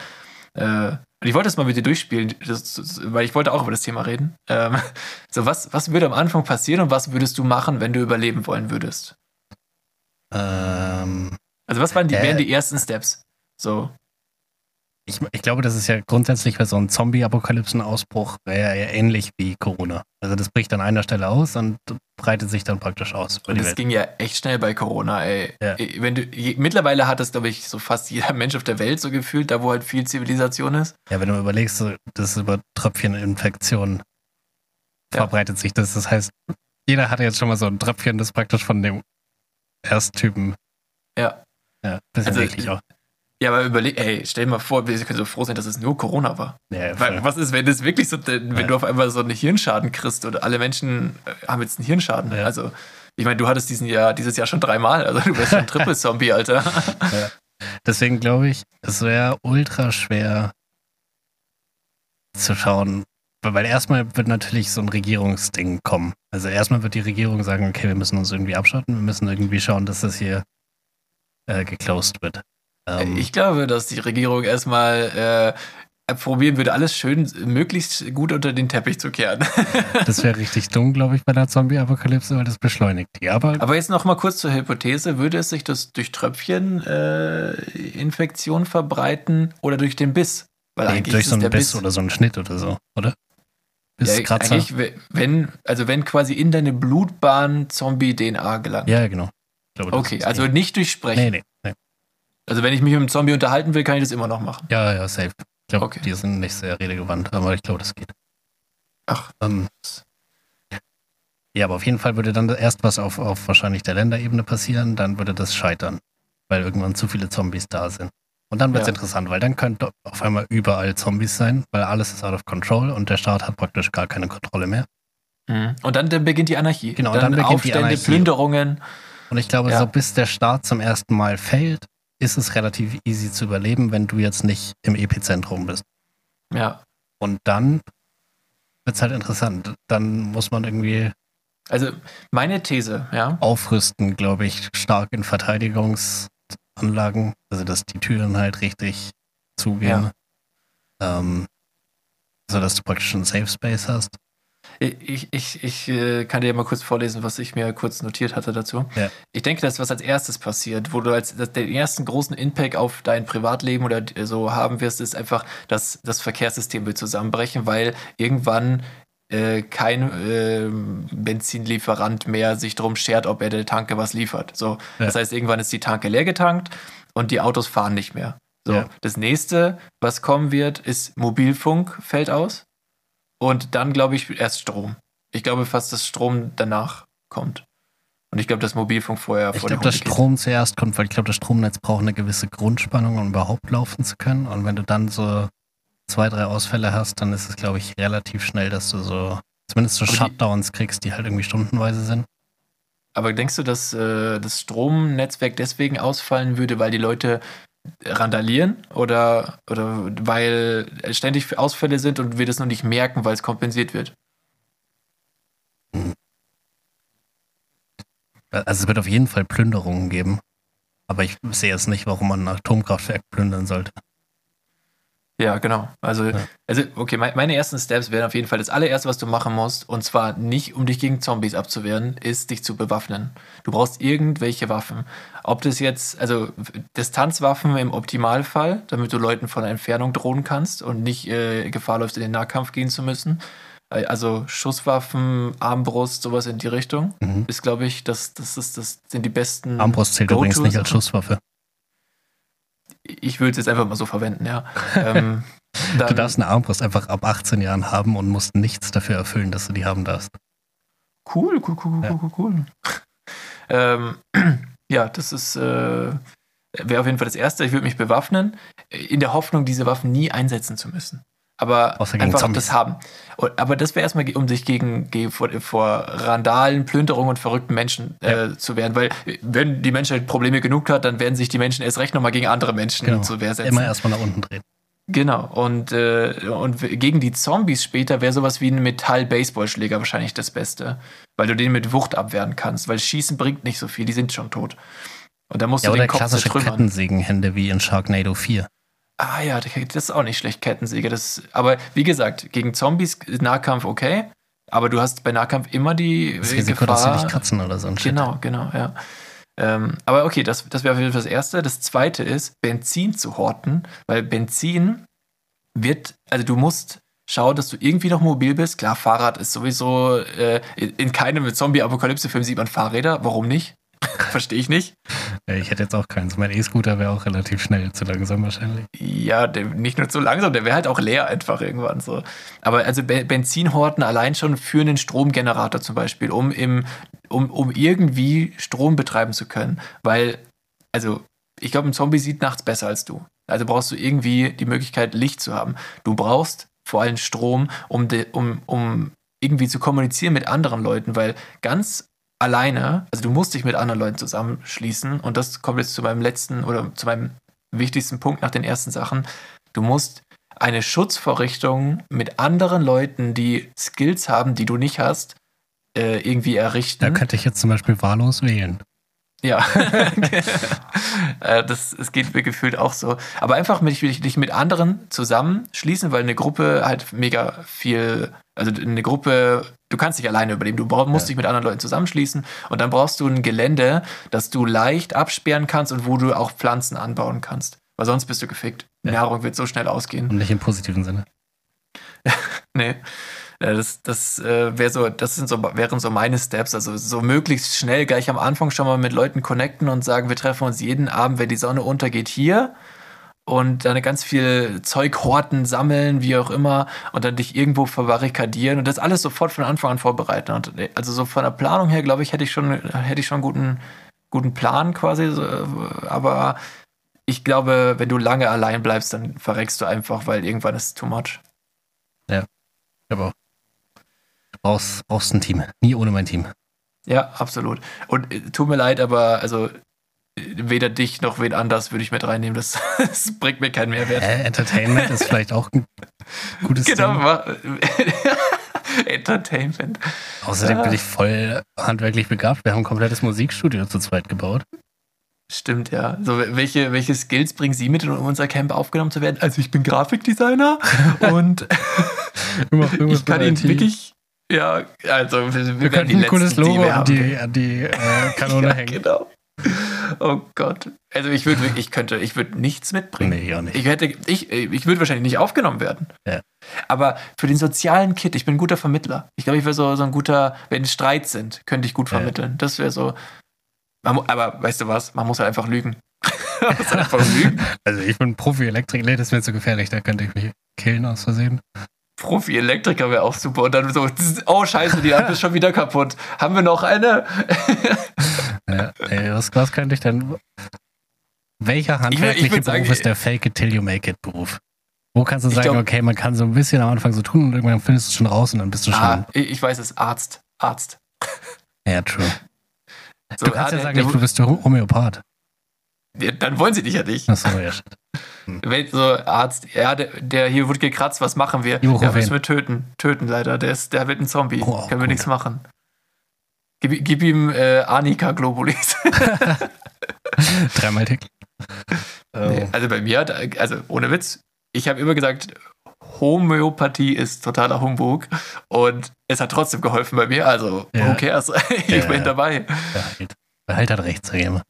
Äh, und ich wollte das mal mit dir durchspielen, das, weil ich wollte auch über das Thema reden. Ähm, (laughs) so, was, was würde am Anfang passieren und was würdest du machen, wenn du überleben wollen würdest? Ähm, Also, was waren die, Äh. wären die ersten Steps? So, ich, ich glaube, das ist ja grundsätzlich bei so einem Zombie-Apokalypsen-Ausbruch wäre ja ähnlich wie Corona. Also das bricht an einer Stelle aus und breitet sich dann praktisch aus und das Welt. ging ja echt schnell bei Corona, ey. Ja. Wenn du, mittlerweile hat das, glaube ich, so fast jeder (laughs) Mensch auf der Welt so gefühlt, da wo halt viel Zivilisation ist. Ja, wenn du überlegst, so, das ist über Tröpfcheninfektionen Ja. verbreitet sich das. Das heißt, jeder hatte jetzt schon mal so ein Tröpfchen, das praktisch von dem Ersttypen. Ja. Ja, bisschen Also, eklig auch. Ja, aber überleg, ey, stell dir mal vor, wir können so froh sein, dass es nur Corona war. Ja, Weil, was ist, wenn das wirklich so, wenn Ja. du auf einmal so einen Hirnschaden kriegst oder alle Menschen äh, haben jetzt einen Hirnschaden? Ja. Also, ich meine, du hattest diesen Jahr, dieses Jahr schon dreimal, also du bist schon (laughs) ein Triple-Zombie, Alter. Deswegen glaube ich, es wäre ultra schwer zu schauen, weil weil erstmal wird natürlich so ein Regierungsding kommen. Also erstmal wird die Regierung sagen, okay, wir müssen uns irgendwie abschotten, wir müssen irgendwie schauen, dass das hier äh, geclosed wird. Ähm, Ich glaube, dass die Regierung erstmal äh, probieren würde, alles schön, möglichst gut unter den Teppich zu kehren. das wäre richtig (laughs) dumm, glaube ich, bei der Zombie-Apokalypse, weil das beschleunigt die. Aber Aber jetzt noch mal kurz zur Hypothese, würde es sich das durch Tröpfcheninfektion verbreiten oder durch den Biss? Weil nee, durch so einen Biss oder so einen Schnitt oder so, oder? Ja, Bisskratzer. eigentlich, we- wenn, also wenn quasi in deine Blutbahn Zombie-DNA gelangt. Ja, genau. Glaube, okay, also nicht durch Sprechen. Nee, nee, nee. Also wenn ich mich mit einem Zombie unterhalten will, kann ich das immer noch machen. Ja, ja, safe. Ich glaube, Okay. die sind nicht sehr redegewandt, aber ich glaube, das geht. Ach. Ähm, ja, aber auf jeden Fall würde dann erst was auf, auf wahrscheinlich der Länderebene passieren, dann würde das scheitern, weil irgendwann zu viele Zombies da sind. Und dann wird es Ja. interessant, weil dann könnte auf einmal überall Zombies sein, weil alles ist out of control und der Staat hat praktisch gar keine Kontrolle mehr. Und dann, dann beginnt die Anarchie. Genau, dann, dann beginnt die Aufstände, Anarchie. Plünderungen. Und ich glaube, Ja. so bis der Staat zum ersten Mal fällt, ist es relativ easy zu überleben, wenn du jetzt nicht im Epizentrum bist. Ja. Und dann wird es halt interessant. Dann muss man irgendwie Also meine These, ja. Aufrüsten, glaube ich, stark in Verteidigungsanlagen. Also dass die Türen halt richtig zugehen. Ähm, so dass du praktisch einen Safe Space hast. Ich, ich, ich äh, kann dir mal kurz vorlesen, was ich mir kurz notiert hatte dazu. Ja. Ich denke, das, was als erstes passiert, wo du als den ersten großen Impact auf dein Privatleben oder so haben wirst, ist einfach, dass das Verkehrssystem wird zusammenbrechen, weil irgendwann äh, kein äh, Benzinlieferant mehr sich drum schert, ob er der Tanke was liefert. So, Ja. das heißt, irgendwann ist die Tanke leer getankt und die Autos fahren nicht mehr. So, Ja. das nächste, was kommen wird, ist Mobilfunk fällt aus und dann glaube ich erst Strom. Ich glaube fast, dass Strom danach kommt. Und ich glaube, dass Mobilfunk vorher Ich vor glaube, dass Hunde geht. Strom zuerst kommt, weil ich glaube, das Stromnetz braucht eine gewisse Grundspannung, um überhaupt laufen zu können. Und wenn du dann so zwei, drei Ausfälle hast, dann ist es, glaube ich, relativ schnell, dass du so zumindest so Aber Shutdowns kriegst, die halt irgendwie stundenweise sind. Aber denkst du, dass äh, das Stromnetzwerk deswegen ausfallen würde, weil die Leute randalieren oder, oder weil ständig Ausfälle sind und wir das noch nicht merken, weil es kompensiert wird? Also es wird auf jeden Fall Plünderungen geben. Aber ich sehe jetzt nicht, warum man ein Atomkraftwerk plündern sollte. Ja, genau. Also, Ja. also okay, mein, meine ersten Steps wären auf jeden Fall das allererste, was du machen musst, und zwar nicht, um dich gegen Zombies abzuwehren, ist, dich zu bewaffnen. Du brauchst irgendwelche Waffen. Ob das jetzt, also Distanzwaffen im Optimalfall, damit du Leuten von der Entfernung drohen kannst und nicht äh, Gefahr läufst, in den Nahkampf gehen zu müssen. Äh, Also Schusswaffen, Armbrust, sowas in die Richtung, Mhm. ist, glaube ich, das, das, ist, das sind die besten. Armbrust zählt übrigens nicht als. Schusswaffe. Ich würde es jetzt einfach mal so verwenden, ja. (laughs) ähm, Du darfst eine Armbrust einfach ab 18 Jahren haben und musst nichts dafür erfüllen, dass du die haben darfst. Cool, cool, cool, Ja. cool, cool, cool. (clears throat) ähm, (clears throat) ja, das ist äh, wäre auf jeden Fall das Erste. Ich würde mich bewaffnen, in der Hoffnung, diese Waffen nie einsetzen zu müssen. Aber gegen einfach Zombies. das haben. Aber das wäre erstmal, um sich gegen, ge- vor, vor Randalen, Plünderungen und verrückten Menschen äh, zu wehren. Weil, wenn die Menschheit Probleme genug hat, dann werden sich die Menschen erst recht nochmal gegen andere Menschen Genau. zur Wehr setzen. Immer erstmal nach unten drehen. Genau, und, äh, und gegen die Zombies später wäre sowas wie ein Metall-Baseballschläger wahrscheinlich das Beste. Weil du den mit Wucht abwehren kannst, weil Schießen bringt nicht so viel, die sind schon tot. Und da musst Ja, du oder den Kopf klassische zertrümmern. Kettensägenhände wie in Sharknado 4. Ah ja, das ist auch nicht schlecht, Kettensäge. Das, aber wie gesagt, gegen Zombies Nahkampf okay, aber du hast bei Nahkampf immer die Das Risiko, dass sie Gefahr. dich kratzen oder so ein Shit. Genau, genau, ja. Ähm, aber okay, das, das wäre auf jeden Fall das Erste. Das Zweite ist, Benzin zu horten, weil Benzin wird, also du musst schauen, dass du irgendwie noch mobil bist. Klar, Fahrrad ist sowieso, äh, in keinem Zombie-Apokalypse-Film sieht man Fahrräder. Warum nicht? (laughs) Verstehe ich nicht. Ja, ich hätte jetzt auch keins. Mein E-Scooter wäre auch relativ schnell zu langsam wahrscheinlich. Ja, der, nicht nur zu langsam, der wäre halt auch leer einfach irgendwann so. Aber also Be Benzinhorten allein schon für einen Stromgenerator zum Beispiel, um, im, um, um irgendwie Strom betreiben zu können. Weil, also, ich glaube, ein Zombie sieht nachts besser als du. Also brauchst du irgendwie die Möglichkeit, Licht zu haben. Du brauchst vor allem Strom, um, de, um, um irgendwie zu kommunizieren mit anderen Leuten, weil ganz alleine, also du musst dich mit anderen Leuten zusammenschließen und das kommt jetzt zu meinem letzten oder zu meinem wichtigsten Punkt nach den ersten Sachen. Du musst eine Schutzvorrichtung mit anderen Leuten, die Skills haben, die du nicht hast, äh, irgendwie errichten. Da könnte ich jetzt zum Beispiel wahllos wählen. Ja, (laughs) Äh, das, es geht mir gefühlt auch so. Aber einfach mit, dich, dich mit anderen zusammenschließen, weil eine Gruppe halt mega viel, also eine Gruppe, du kannst nicht alleine überleben, du musst Ja. dich mit anderen Leuten zusammenschließen und dann brauchst du ein Gelände, das du leicht absperren kannst und wo du auch Pflanzen anbauen kannst. Weil sonst bist du gefickt. Ja. Nahrung wird so schnell ausgehen. Und nicht im positiven Sinne. (laughs) Nee. Äh, Das, das, äh, wär so, das sind so, wären so meine Steps. Also so möglichst schnell gleich am Anfang schon mal mit Leuten connecten und sagen, wir treffen uns jeden Abend, wenn die Sonne untergeht, hier. Und dann ganz viel Zeug horten, sammeln, wie auch immer, und dann dich irgendwo verbarrikadieren und das alles sofort von Anfang an vorbereiten. Und äh, also so von der Planung her, glaube ich, hätte ich schon, hätte ich schon einen guten, guten Plan quasi. Aber ich glaube, wenn du lange allein bleibst, dann verreckst du einfach, weil irgendwann ist es too much. Auch. Du brauchst, brauchst ein Team. Nie ohne mein Team. Ja, absolut. Und äh, tut mir leid, aber also äh, weder dich noch wen anders würde ich mit reinnehmen. Das, (laughs) das bringt mir keinen Mehrwert. Äh, Entertainment ist vielleicht auch ein gutes (laughs) Genau. Wa- (laughs) Entertainment. Außerdem Ja. bin ich voll handwerklich begabt. Wir haben ein komplettes Musikstudio zu zweit gebaut. Stimmt, ja. So, welche, welche Skills bringen Sie mit, um in unser Camp aufgenommen zu werden? Also ich bin Grafikdesigner und ich kann Ihnen wirklich, ja, also wir, Wir könnten die ein cooles die Logo wir an die, an die äh, (laughs) Kanone ja, hängen. Genau. Oh Gott. Also ich würde, ich könnte, ich würde nichts mitbringen. Nee, auch nicht. Ich hätte, ich, ich würde wahrscheinlich nicht aufgenommen werden. Ja. Aber für den sozialen Kit, ich bin ein guter Vermittler. Ich glaube, ich wäre so, so ein guter, wenn Streits sind, könnte ich gut Ja. vermitteln. Das wäre so. Man, aber weißt du was? Man muss halt einfach lügen. (laughs) man muss halt einfach lügen. Also ich bin Profi-Elektrik, nee, das wäre zu gefährlich, da könnte ich mich killen aus Versehen. Profi-Elektriker wäre auch super. Und dann so, (laughs) oh Scheiße, die Lampe ist schon wieder kaputt. Haben wir noch eine? (laughs) Ja, ey, was, was könnte ich denn... Welcher handwerkliche würd sagen, Beruf ist der Fake it till you make it Beruf? Wo kannst du Ich sagen, glaub- okay, man kann so ein bisschen am Anfang so tun und irgendwann findest du es schon raus und dann bist du schon... Ah, ich ich weiß es, Arzt. Arzt. Ja, true. (laughs) So, Du kannst ah, ja sagen, der- du bist Homöopath. Dann wollen sie dich ja nicht. Achso, ja. (laughs) Wenn so Arzt, ja, der, der hier wird gekratzt, was machen wir? Ibuprofen. Ja, müssen wir töten. Töten leider. Der, ist, der wird ein Zombie. Oh, Können wir gut. nichts machen. Gib, gib ihm äh, Anika Globulis. (laughs) Dreimal täglich. (laughs) Nee, also bei mir also ohne Witz, ich habe immer gesagt, Homöopathie ist totaler Humbug und es hat trotzdem geholfen bei mir, also Ja. who cares? ich Ja, bin ja. dabei. Behalt, behalt hat recht, sag ich immer.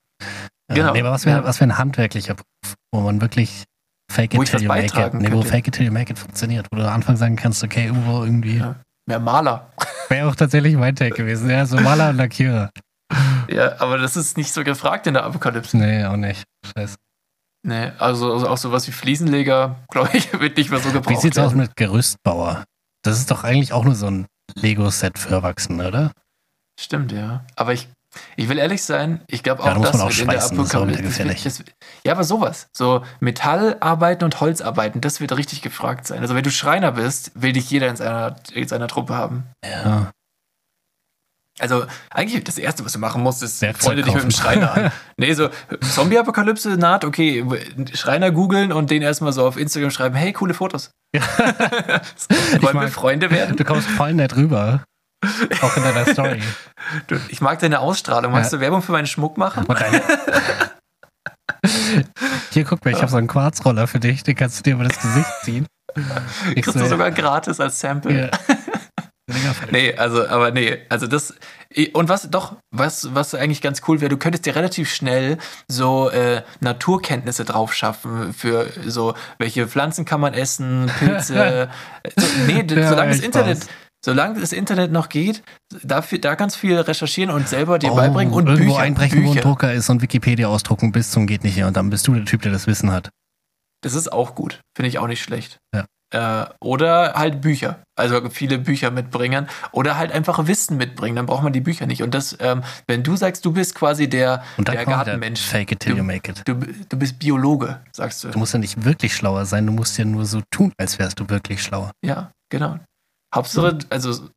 Äh, Genau. Nee, aber was wäre Ja. was wär ein handwerklicher Beruf, wo man wirklich fake it till you make it, nee, wo fake it till you make it funktioniert, wo du am Anfang sagen kannst, okay, irgendwo irgendwie, Ja. Mehr Maler. wäre auch tatsächlich mein Take gewesen, ja, so Maler und Lackierer. Ja, aber das ist nicht so gefragt in der Apokalypse. Nee, auch nicht. Scheiße. Nee, also, also auch sowas wie Fliesenleger, (laughs) glaube ich, wird nicht mehr so gebraucht Wie sieht's aus werden. mit Gerüstbauer? Das ist doch eigentlich auch nur so ein Lego-Set für Erwachsene, oder? Stimmt, ja. Aber ich, ich will ehrlich sein, ich glaube Ja, auch, da muss das man auch wird in der Apokalypse. das das- Ja, aber sowas. So Metallarbeiten und Holzarbeiten, das wird richtig gefragt sein. Also wenn du Schreiner bist, will dich jeder in seiner, in seiner Truppe haben. Ja. Also eigentlich das Erste, was du machen musst, ist Werkzeug freunde dich mit dem. Schreiner an. (laughs) Nee, so Zombie-Apokalypse naht, okay, Schreiner googeln und den erstmal so auf Instagram schreiben, hey, coole Fotos. (laughs) Wollen wir Freunde werden? Du kommst voll nett rüber. Auch in deiner Story. Du, ich mag deine Ausstrahlung. Magst Ja. du Werbung für meinen Schmuck machen? Hier, guck mal, ich habe so einen Quarzroller für dich, den kannst du dir über das Gesicht ziehen. Ich Kriegst so, du sogar gratis als Sample. ja. (laughs) Nee, also, aber nee, also das. Und was doch, was, was eigentlich ganz cool wäre, du könntest dir relativ schnell so äh, Naturkenntnisse drauf schaffen für so, welche Pflanzen kann man essen, Pilze. so, (laughs) nee, Ja, solange das Internet, Spaß. Solange das Internet noch geht, dafür, da ganz viel recherchieren und selber dir Oh, beibringen und irgendwo Bücher. einbrechen, wo ein Bücher. Drucker ist und Wikipedia ausdrucken bis zum geht nicht mehr und dann bist du der Typ, der das Wissen hat. Das ist auch gut. Finde ich auch nicht schlecht. Ja. Äh, oder halt Bücher. Also viele Bücher mitbringen. Oder halt einfach Wissen mitbringen. Dann braucht man die Bücher nicht. Und das, ähm, wenn du sagst, du bist quasi der, Und dann der Gartenmensch. Fake it till Du- you make it. Du, du bist Biologe, sagst du. Du musst ja nicht wirklich schlauer sein, du musst ja nur so tun, als wärst du wirklich schlauer. Ja, genau. Hauptsache, also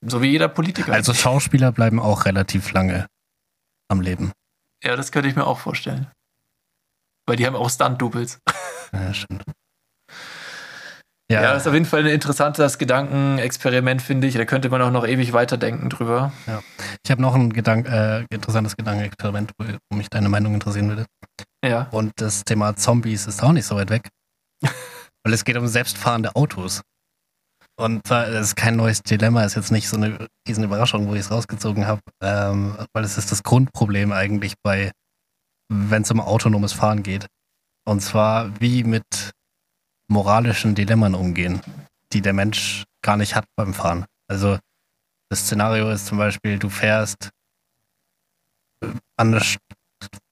so wie jeder Politiker. Also Schauspieler bleiben auch relativ lange am Leben. ja, das könnte ich mir auch vorstellen. Weil die haben auch Stunt-Doubles. Ja, stimmt. Ja. Ja, das ist auf jeden Fall ein interessantes Gedankenexperiment, finde ich. Da könnte man auch noch ewig weiterdenken drüber. ich habe noch ein Gedank äh, interessantes Gedankenexperiment, wo, wo mich deine Meinung interessieren würde. Ja. Und das Thema Zombies ist auch nicht so weit weg. (laughs) Weil es geht um selbstfahrende Autos. Und zwar, ist kein neues Dilemma, ist jetzt nicht so eine riesen Überraschung, wo ich es rausgezogen habe, ähm, weil es ist das Grundproblem eigentlich bei, wenn es um autonomes Fahren geht. Und zwar, wie mit moralischen Dilemmen umgehen, die der Mensch gar nicht hat beim Fahren. Also das Szenario ist zum Beispiel, du fährst äh, an der, St-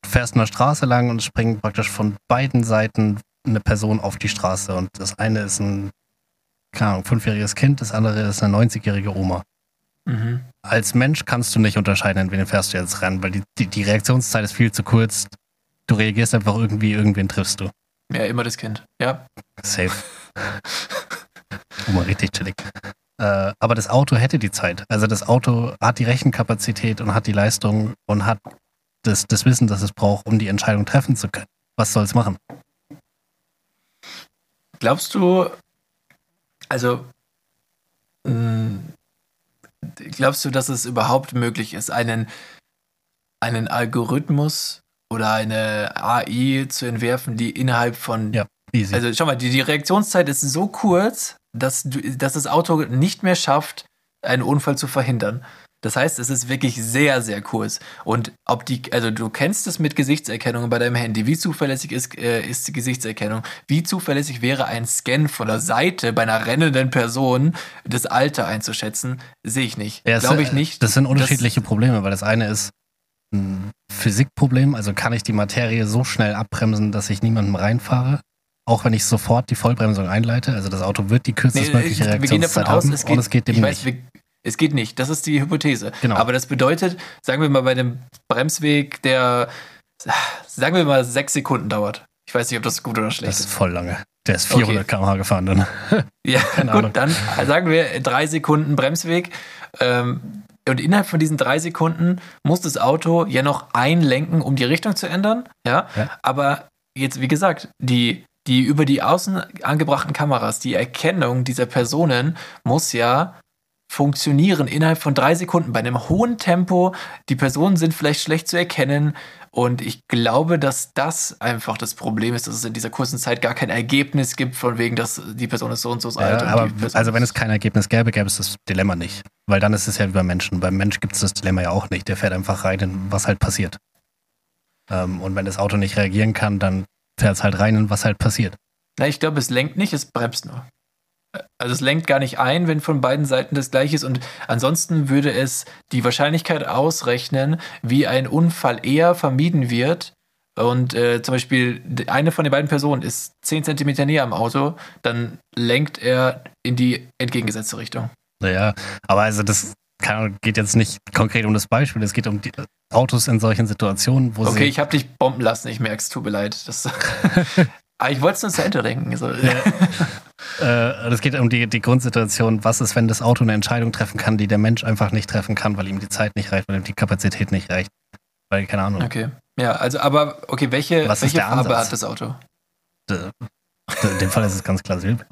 fährst der Straße lang und springt praktisch von beiden Seiten eine Person auf die Straße. Und das eine ist ein, keine Ahnung, fünfjähriges Kind, das andere ist eine 90-jährige Oma. Mhm. Als Mensch kannst du nicht unterscheiden, an wen fährst du jetzt ran, weil die, die, die Reaktionszeit ist viel zu kurz. Du reagierst einfach irgendwie, irgendwen triffst du. Ja, immer das Kind. Ja. Safe. (laughs) Oma richtig chillig. Äh, aber das Auto hätte die Zeit. Also das Auto hat die Rechenkapazität und hat die Leistung und hat das, das Wissen, das es braucht, um die Entscheidung treffen zu können. Was soll es machen? Glaubst du, also mh, glaubst du, dass es überhaupt möglich ist, einen, einen Algorithmus oder eine AI zu entwerfen, die innerhalb von. Ja, easy. Also schau mal, die, die Reaktionszeit ist so kurz, dass, du, dass das Auto nicht mehr schafft, einen Unfall zu verhindern. Das heißt, es ist wirklich sehr, sehr kurz. Und ob die, also du kennst es mit Gesichtserkennung bei deinem Handy. Wie zuverlässig ist, äh, ist die Gesichtserkennung? Wie zuverlässig wäre ein Scan von der Seite bei einer rennenden Person, das Alter einzuschätzen? Sehe ich nicht. Ja, Glaube ich nicht. Das sind unterschiedliche Probleme, weil das eine ist ein Physikproblem, also kann ich die Materie so schnell abbremsen, dass ich niemandem reinfahre, auch wenn ich sofort die Vollbremsung einleite. Also das Auto wird die Nee, kürzestmögliche wir gehen davon Reaktionszeit aus, haben es geht, und es geht dem ich weiß, nicht. wir, es geht nicht. Das ist die Hypothese. Genau. Aber das bedeutet, sagen wir mal bei einem Bremsweg, der, sagen wir mal, sechs Sekunden dauert. Ich weiß nicht, ob das gut oder schlecht Das ist ist. voll lange. Der ist 400 km/h gefahren dann. (laughs) Ja, keine gut, Ahnung. dann sagen wir drei Sekunden Bremsweg. Ähm, und innerhalb von diesen drei Sekunden muss das Auto ja noch einlenken, um die Richtung zu ändern. Ja. Ja. Aber jetzt, wie gesagt, die, die über die außen angebrachten Kameras, die Erkennung dieser Personen muss ja funktionieren innerhalb von drei Sekunden bei einem hohen Tempo. Die Personen sind vielleicht schlecht zu erkennen. Und ich glaube, dass das einfach das Problem ist, dass es in dieser kurzen Zeit gar kein Ergebnis gibt, von wegen, dass die Person ist so und so alt. Ja, und aber also wenn es kein Ergebnis gäbe, gäbe es das Dilemma nicht. Weil dann ist es ja wie beim Menschen. Beim Mensch gibt es das Dilemma ja auch nicht. Der fährt einfach rein in was halt passiert. Ähm, und wenn das Auto nicht reagieren kann, dann fährt es halt rein in was halt passiert. Na, ich glaube, es lenkt nicht, es bremst nur. Also es lenkt gar nicht ein, wenn von beiden Seiten das gleiche ist. Und ansonsten würde es die Wahrscheinlichkeit ausrechnen, wie ein Unfall eher vermieden wird. Und äh, zum Beispiel eine von den beiden Personen ist 10 cm näher am Auto, dann lenkt er in die entgegengesetzte Richtung. Naja, aber also das kann, geht jetzt nicht konkret um das Beispiel. Es geht um die Autos in solchen Situationen, wo Okay, sie ich habe dich bomben lassen, ich merke es, tut mir leid. Das, (laughs) aber ich wollte es nur zu Ende denken. So. (laughs) Äh, es geht um die, die Grundsituation, was ist, wenn das Auto eine Entscheidung treffen kann, die der Mensch einfach nicht treffen kann, weil ihm die Zeit nicht reicht, weil ihm die Kapazität nicht reicht. Weil, keine Ahnung, Okay. Ja, also aber, okay, welche, Was welche der Farbe Ansatz? hat das Auto? äh, in dem Fall ist es ganz klar Silber.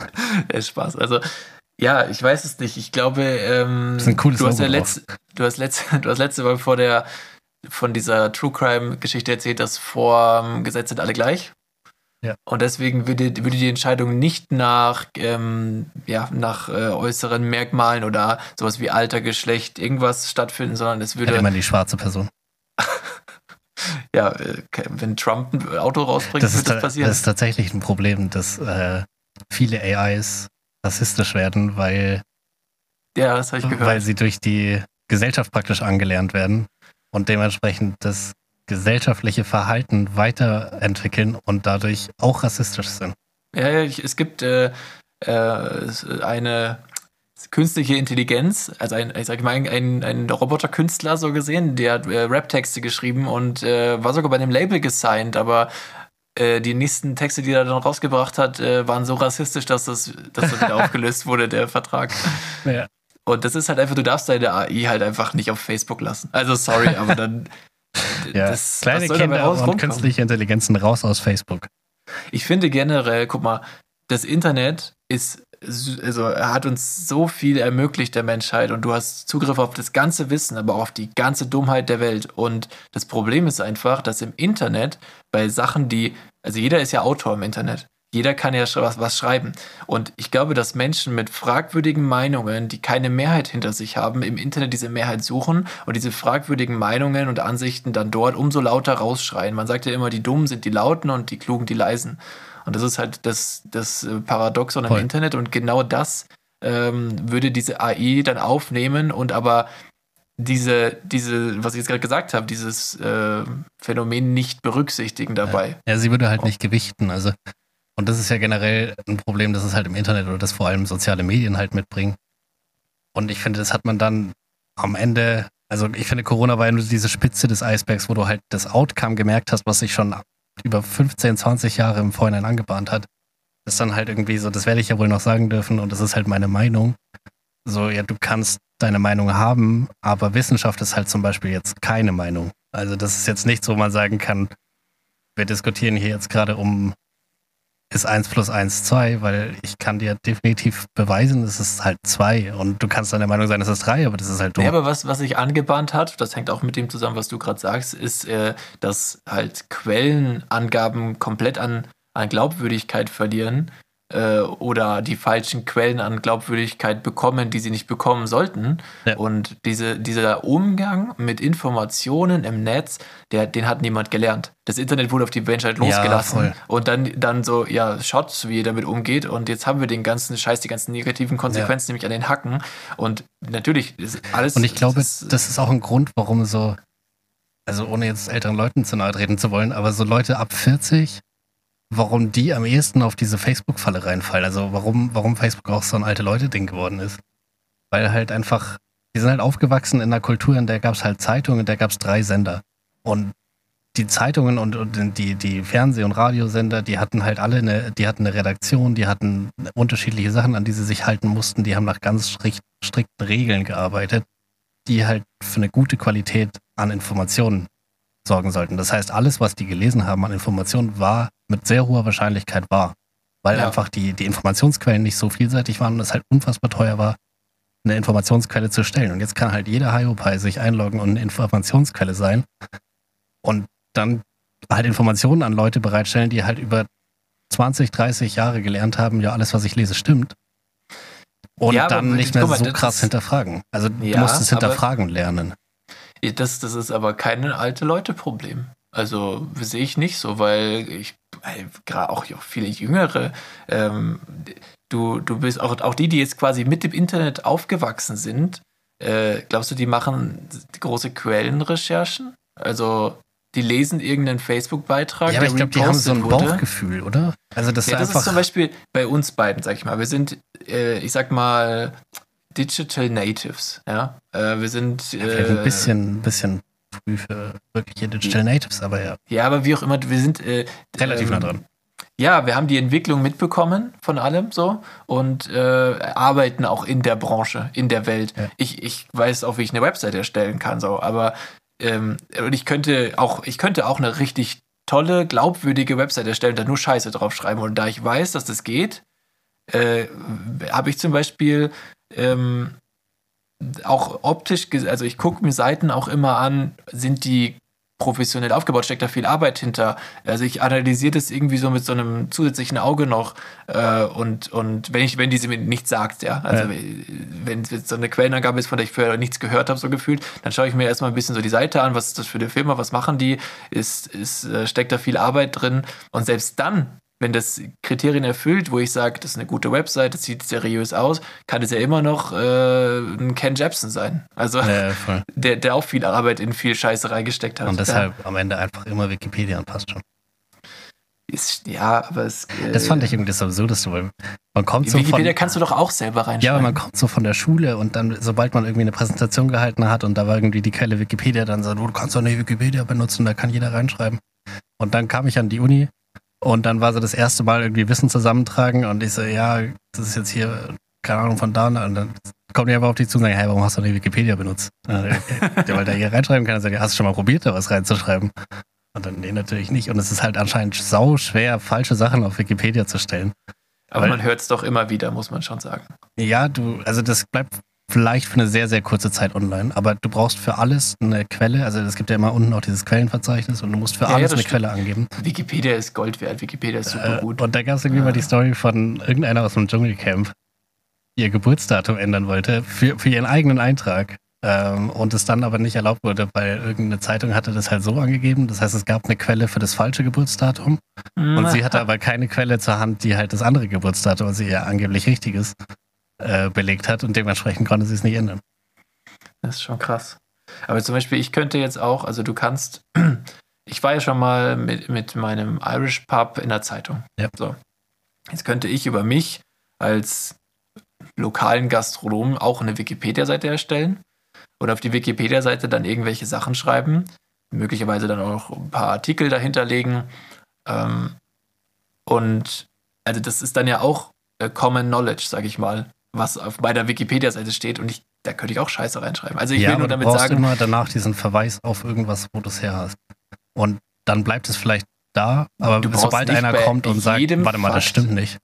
(laughs) Ja, Spaß. Also, ja, ich weiß es nicht. Ich glaube, ähm, ist ein cooles du, hast ja letzt, (laughs) du, hast letzte, du hast letzte Mal vor der, von dieser True Crime-Geschichte erzählt, dass vor dem Gesetz sind alle gleich. Ja. Und deswegen würde, würde die Entscheidung nicht nach, ähm, ja, nach äh, äußeren Merkmalen oder sowas wie Alter, Geschlecht, irgendwas stattfinden, sondern es Ja, würde, immer die schwarze Person. (laughs) ja, äh, wenn Trump ein Auto rausbringt, Das ist, wird das passieren. das ist tatsächlich ein Problem, dass äh, viele AIs rassistisch werden, weil, ja, das habe ich gehört. weil sie durch die Gesellschaft praktisch angelernt werden und dementsprechend das gesellschaftliche Verhalten weiterentwickeln und dadurch auch rassistisch sind. Ja, es gibt äh, äh, eine künstliche Intelligenz, also ein, ich sag mal, ein, ein, ein Roboterkünstler so gesehen, der hat äh, Rap-Texte geschrieben und äh, war sogar bei dem Label gesigned, aber äh, die nächsten Texte, die er dann rausgebracht hat, äh, waren so rassistisch, dass das, dass das wieder (laughs) aufgelöst wurde, der Vertrag. Ja. Und das ist halt einfach, du darfst deine AI halt einfach nicht auf Facebook lassen. Also sorry, aber dann. (laughs) Ja. das- Kleine Kinder und rumkommen? künstliche Intelligenzen raus aus Facebook. Ich finde generell, guck mal, das Internet ist, also hat uns so viel ermöglicht der Menschheit und du hast Zugriff auf das ganze Wissen, aber auch auf die ganze Dummheit der Welt. Und das Problem ist einfach, dass im Internet bei Sachen, die, also jeder ist ja Autor im Internet. Jeder kann ja was, was schreiben. Und ich glaube, dass Menschen mit fragwürdigen Meinungen, die keine Mehrheit hinter sich haben, im Internet diese Mehrheit suchen und diese fragwürdigen Meinungen und Ansichten dann dort umso lauter rausschreien. Man sagt ja immer, die Dummen sind die Lauten und die Klugen die Leisen. Und das ist halt das, das äh, Paradoxon im Voll. Internet. Und genau das ähm, würde diese AI dann aufnehmen und aber diese, diese, was ich jetzt gerade gesagt habe, dieses äh, Phänomen nicht berücksichtigen dabei. Ja, sie würde halt nicht gewichten. Also, und das ist ja generell ein Problem, das es halt im Internet oder das vor allem soziale Medien halt mitbringen. Und ich finde, das hat man dann am Ende, also ich finde, Corona war ja nur diese Spitze des Eisbergs, wo du halt das Outcome gemerkt hast, was sich schon über 15, 20 Jahre im Vorhinein angebahnt hat. Das ist dann halt irgendwie so, das werde ich ja wohl noch sagen dürfen und das ist halt meine Meinung. So, ja, du kannst deine Meinung haben, aber Wissenschaft ist halt zum Beispiel jetzt keine Meinung. Also das ist jetzt nichts, wo man sagen kann, wir diskutieren hier jetzt gerade um ist 1 plus 1 2, weil ich kann dir definitiv beweisen, es ist halt 2 und du kannst dann der Meinung sein, es ist 3, aber das ist halt dumm. Ja, aber was, was sich angebahnt hat, das hängt auch mit dem zusammen, was du gerade sagst, ist, äh, dass halt Quellenangaben komplett an, an Glaubwürdigkeit verlieren äh, oder die falschen Quellen an Glaubwürdigkeit bekommen, die sie nicht bekommen sollten. Ja. Und diese, dieser Umgang mit Informationen im Netz, der, den hat niemand gelernt. Das Internet wurde auf die Menschheit Ja, losgelassen. voll. und dann, dann so, ja, schaut, wie ihr damit umgeht. Und jetzt haben wir den ganzen Scheiß, die ganzen negativen Konsequenzen, nämlich an den Hacken. Und natürlich ist alles. Und ich glaube, das, das ist auch ein Grund, warum so, also ohne jetzt älteren Leuten zu nahe treten zu wollen, aber so Leute ab 40, warum die am ehesten auf diese Facebook-Falle reinfallen. Also warum, warum Facebook auch so ein alte Leute-Ding geworden ist. Weil halt einfach, die sind halt aufgewachsen in einer Kultur, in der gab es halt Zeitungen, in der gab es drei Sender. Und die Zeitungen und, und die, die Fernseh- und Radiosender, die hatten halt alle eine, die hatten eine Redaktion, die hatten unterschiedliche Sachen, an die sie sich halten mussten, die haben nach ganz strikt, strikten Regeln gearbeitet, die halt für eine gute Qualität an Informationen sorgen sollten. Das heißt, alles, was die gelesen haben an Informationen, war mit sehr hoher Wahrscheinlichkeit wahr. Weil Ja. einfach die, die Informationsquellen nicht so vielseitig waren und es halt unfassbar teuer war, eine Informationsquelle zu stellen. Und jetzt kann halt jeder Hiopai sich einloggen und eine Informationsquelle sein und dann halt Informationen an Leute bereitstellen, die halt über 20, 30 Jahre gelernt haben, ja, alles, was ich lese, stimmt. Und Ja, dann nicht mehr mal, so krass hinterfragen. Also du Ja, musst es hinterfragen lernen. Das, das ist aber kein alte Leute-Problem. Also sehe ich nicht so, weil ich gerade auch viele Jüngere, ähm, du, du bist auch, auch die, die jetzt quasi mit dem Internet aufgewachsen sind, äh, glaubst du, die machen große Quellenrecherchen? Also die lesen irgendeinen Facebook-Beitrag, Ja, aber ich glaube, die haben so ein wurde? Bauchgefühl, oder? Also das Ja, ist das ist zum Beispiel bei uns beiden, sag ich mal. Wir sind, äh, ich sag mal, Digital Natives. Ja, äh, wir sind äh, ein bisschen, ein bisschen früh für wirkliche Digital Natives, aber ja, Ja, aber wie auch immer, wir sind äh, relativ ähm, nah dran. Ja, wir haben die Entwicklung mitbekommen von allem so und äh, arbeiten auch in der Branche, in der Welt. Ja. Ich, ich weiß auch, wie ich eine Website erstellen kann, so, aber ähm, und ich könnte auch, ich könnte auch eine richtig tolle, glaubwürdige Website erstellen und da nur Scheiße draufschreiben. Und da ich weiß, dass das geht, äh, habe ich zum Beispiel ähm, auch optisch, also ich gucke mir Seiten auch immer an, sind die professionell aufgebaut, steckt da viel Arbeit hinter. Also ich analysiere das irgendwie so mit so einem zusätzlichen Auge noch äh, und, und wenn ich, wenn diese mir nichts sagt, ja, also Ja. wenn es jetzt so eine Quellenangabe ist, von der ich vorher nichts gehört habe, so gefühlt, dann schaue ich mir erstmal ein bisschen so die Seite an, was ist das für eine Firma, was machen die, ist, ist, äh, steckt da viel Arbeit drin und selbst dann, wenn das Kriterien erfüllt, wo ich sage, das ist eine gute Website, das sieht seriös aus, kann es ja immer noch äh, ein Ken Jepsen sein. Also Ja, (laughs) der, der auch viel Arbeit in viel Scheiße reingesteckt hat. Und deshalb am Ende einfach immer Wikipedia und passt schon. Ja, ist, ja aber es. Äh, Das fand ich irgendwie das Absurdeste, weil man kommt so Wikipedia von. kannst du doch auch selber reinschreiben. Ja, aber man kommt so von der Schule und dann, sobald man irgendwie eine Präsentation gehalten hat und da war irgendwie die Quelle Wikipedia, dann so, du kannst doch nicht Wikipedia benutzen, da kann jeder reinschreiben. Und dann kam ich an die Uni und dann war so das erste Mal irgendwie Wissen zusammentragen und ich so, ja, das ist jetzt hier, keine Ahnung, von da und dann kommen die einfach auf dich zu und sagen, hey, warum hast du nicht Wikipedia benutzt? Ja, weil der hier reinschreiben kann, dann sagt, hast du schon mal probiert, da was reinzuschreiben? Und dann, nee, natürlich nicht. Und es ist halt anscheinend sau schwer, falsche Sachen auf Wikipedia zu stellen. aber weil- man hört es doch immer wieder, muss man schon sagen. Ja, du, also das bleibt vielleicht für eine sehr, sehr kurze Zeit online, aber du brauchst für alles eine Quelle. Also es gibt ja immer unten auch dieses Quellenverzeichnis und du musst für Ja, ja, alles das eine stimmt. Quelle angeben. Wikipedia ist Gold wert, Wikipedia ist super Äh, gut. und da gab es irgendwie mal die Story von irgendeiner aus dem Dschungelcamp, ihr Geburtsdatum ändern wollte für, für ihren eigenen Eintrag. Ähm, und es dann aber nicht erlaubt wurde, weil irgendeine Zeitung hatte das halt so angegeben. Das heißt, es gab eine Quelle für das falsche Geburtsdatum und sie hatte aber keine Quelle zur Hand, die halt das andere Geburtsdatum, sie ja angeblich richtig ist, äh, belegt hat und dementsprechend konnte sie es nicht ändern. Das ist schon krass. Aber zum Beispiel, ich könnte jetzt auch, also du kannst, (clears throat) ich war ja schon mal mit, mit meinem Irish Pub in der Zeitung. Ja. So. Jetzt könnte ich über mich als lokalen Gastronomen auch eine Wikipedia-Seite erstellen und auf die Wikipedia-Seite dann irgendwelche Sachen schreiben, möglicherweise dann auch ein paar Artikel dahinter legen. Ähm, und also das ist dann ja auch äh, Common Knowledge, sag ich mal, was auf meiner Wikipedia-Seite steht und ich, da könnte ich auch Scheiße reinschreiben. Also ich ja, will nur aber du damit brauchst sagen, immer danach diesen Verweis auf irgendwas, wo du es her hast. Und dann bleibt es vielleicht da, aber sobald einer kommt und sagt, warte mal, das Fakt- stimmt nicht,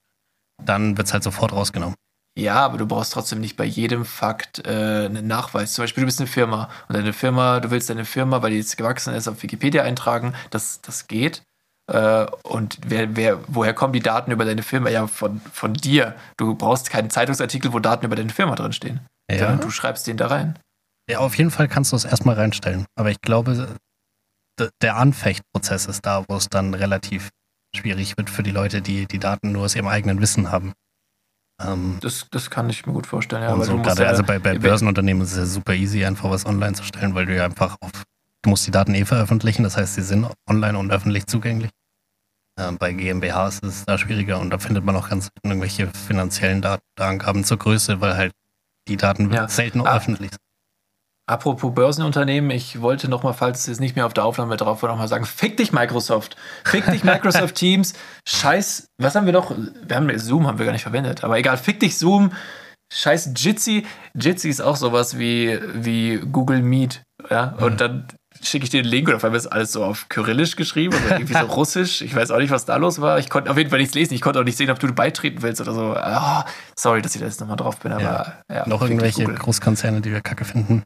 dann wird es halt sofort rausgenommen. Ja, aber du brauchst trotzdem nicht bei jedem Fakt äh, einen Nachweis. Zum Beispiel, du bist eine Firma und deine Firma, du willst deine Firma, weil die jetzt gewachsen ist, auf Wikipedia eintragen. Das, das geht. Äh, und wer, wer, woher kommen die Daten über deine Firma? Ja, von, von dir. Du brauchst keinen Zeitungsartikel, wo Daten über deine Firma drinstehen. Ja. Du schreibst den da rein. ja, auf jeden Fall kannst du es erstmal reinstellen. Aber ich glaube, der Anfechtprozess ist da, wo es dann relativ schwierig wird für die Leute, die die Daten nur aus ihrem eigenen Wissen haben. Ähm, Das, das kann ich mir gut vorstellen. Ja, so gerade, ja, also bei, bei Börsenunternehmen ist es ja super easy, einfach was online zu stellen, weil du ja einfach auf, du musst die Daten eh veröffentlichen, das heißt, sie sind online und öffentlich zugänglich. Ähm, bei GmbHs ist es da schwieriger und da findet man auch ganz irgendwelche finanziellen Angaben zur Größe, weil halt die Daten Ja. selten Ah. öffentlich sind. Apropos Börsenunternehmen, ich wollte noch mal, falls es jetzt nicht mehr auf der Aufnahme drauf war, noch mal sagen, fick dich Microsoft, fick dich (laughs) Microsoft Teams, scheiß, was haben wir noch, wir haben Zoom haben wir gar nicht verwendet, aber egal, fick dich Zoom, scheiß Jitsi, Jitsi ist auch sowas wie, wie Google Meet, ja, und dann schicke ich dir den Link und auf einmal ist alles so auf Kyrillisch geschrieben oder irgendwie so (laughs) russisch, ich weiß auch nicht, was da los war, ich konnte auf jeden Fall nichts lesen, ich konnte auch nicht sehen, ob du beitreten willst oder so, Ah, sorry, dass ich da jetzt nochmal drauf bin, aber ja, Noch fick dich, irgendwelche. Großkonzerne, die wir kacke finden.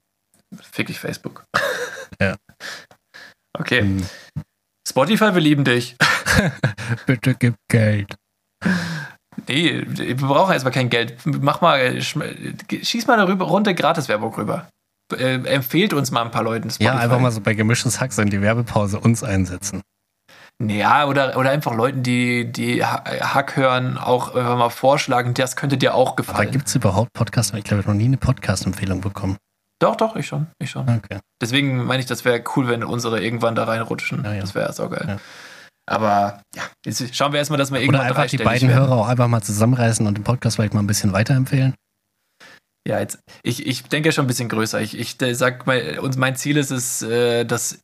Fick dich Facebook. (laughs) Ja. Okay. Ähm, Spotify, wir lieben dich. (laughs) Bitte gib Geld. Nee, wir brauchen erstmal kein Geld. Mach mal, schieß mal eine rüber, Runde Gratiswerbung rüber. Äh, empfehlt uns mal ein paar Leuten Spotify. Ja, einfach mal so bei gemischtes Hack so in die Werbepause uns einsetzen. Ja, oder, oder einfach Leuten, die, die Ha- Hack hören, auch einfach mal vorschlagen, das könnte dir auch Aber gefallen. gibt es überhaupt Podcasts? Ich glaube, ich habe noch nie eine Podcast-Empfehlung bekommen. doch, doch, ich schon. Ich schon. Okay. Deswegen meine ich, das wäre cool, wenn unsere irgendwann da reinrutschen. Ja, ja. Das wäre saugeil. Ja. Aber ja, jetzt schauen wir erstmal, dass wir Oder irgendwann einfach die beiden werden. Hörer auch einfach mal zusammenreißen und den Podcast vielleicht mal ein bisschen weiterempfehlen. Ja, jetzt, ich, ich denke schon ein bisschen größer. Ich, ich sag mal, uns, mein Ziel ist es, äh, dass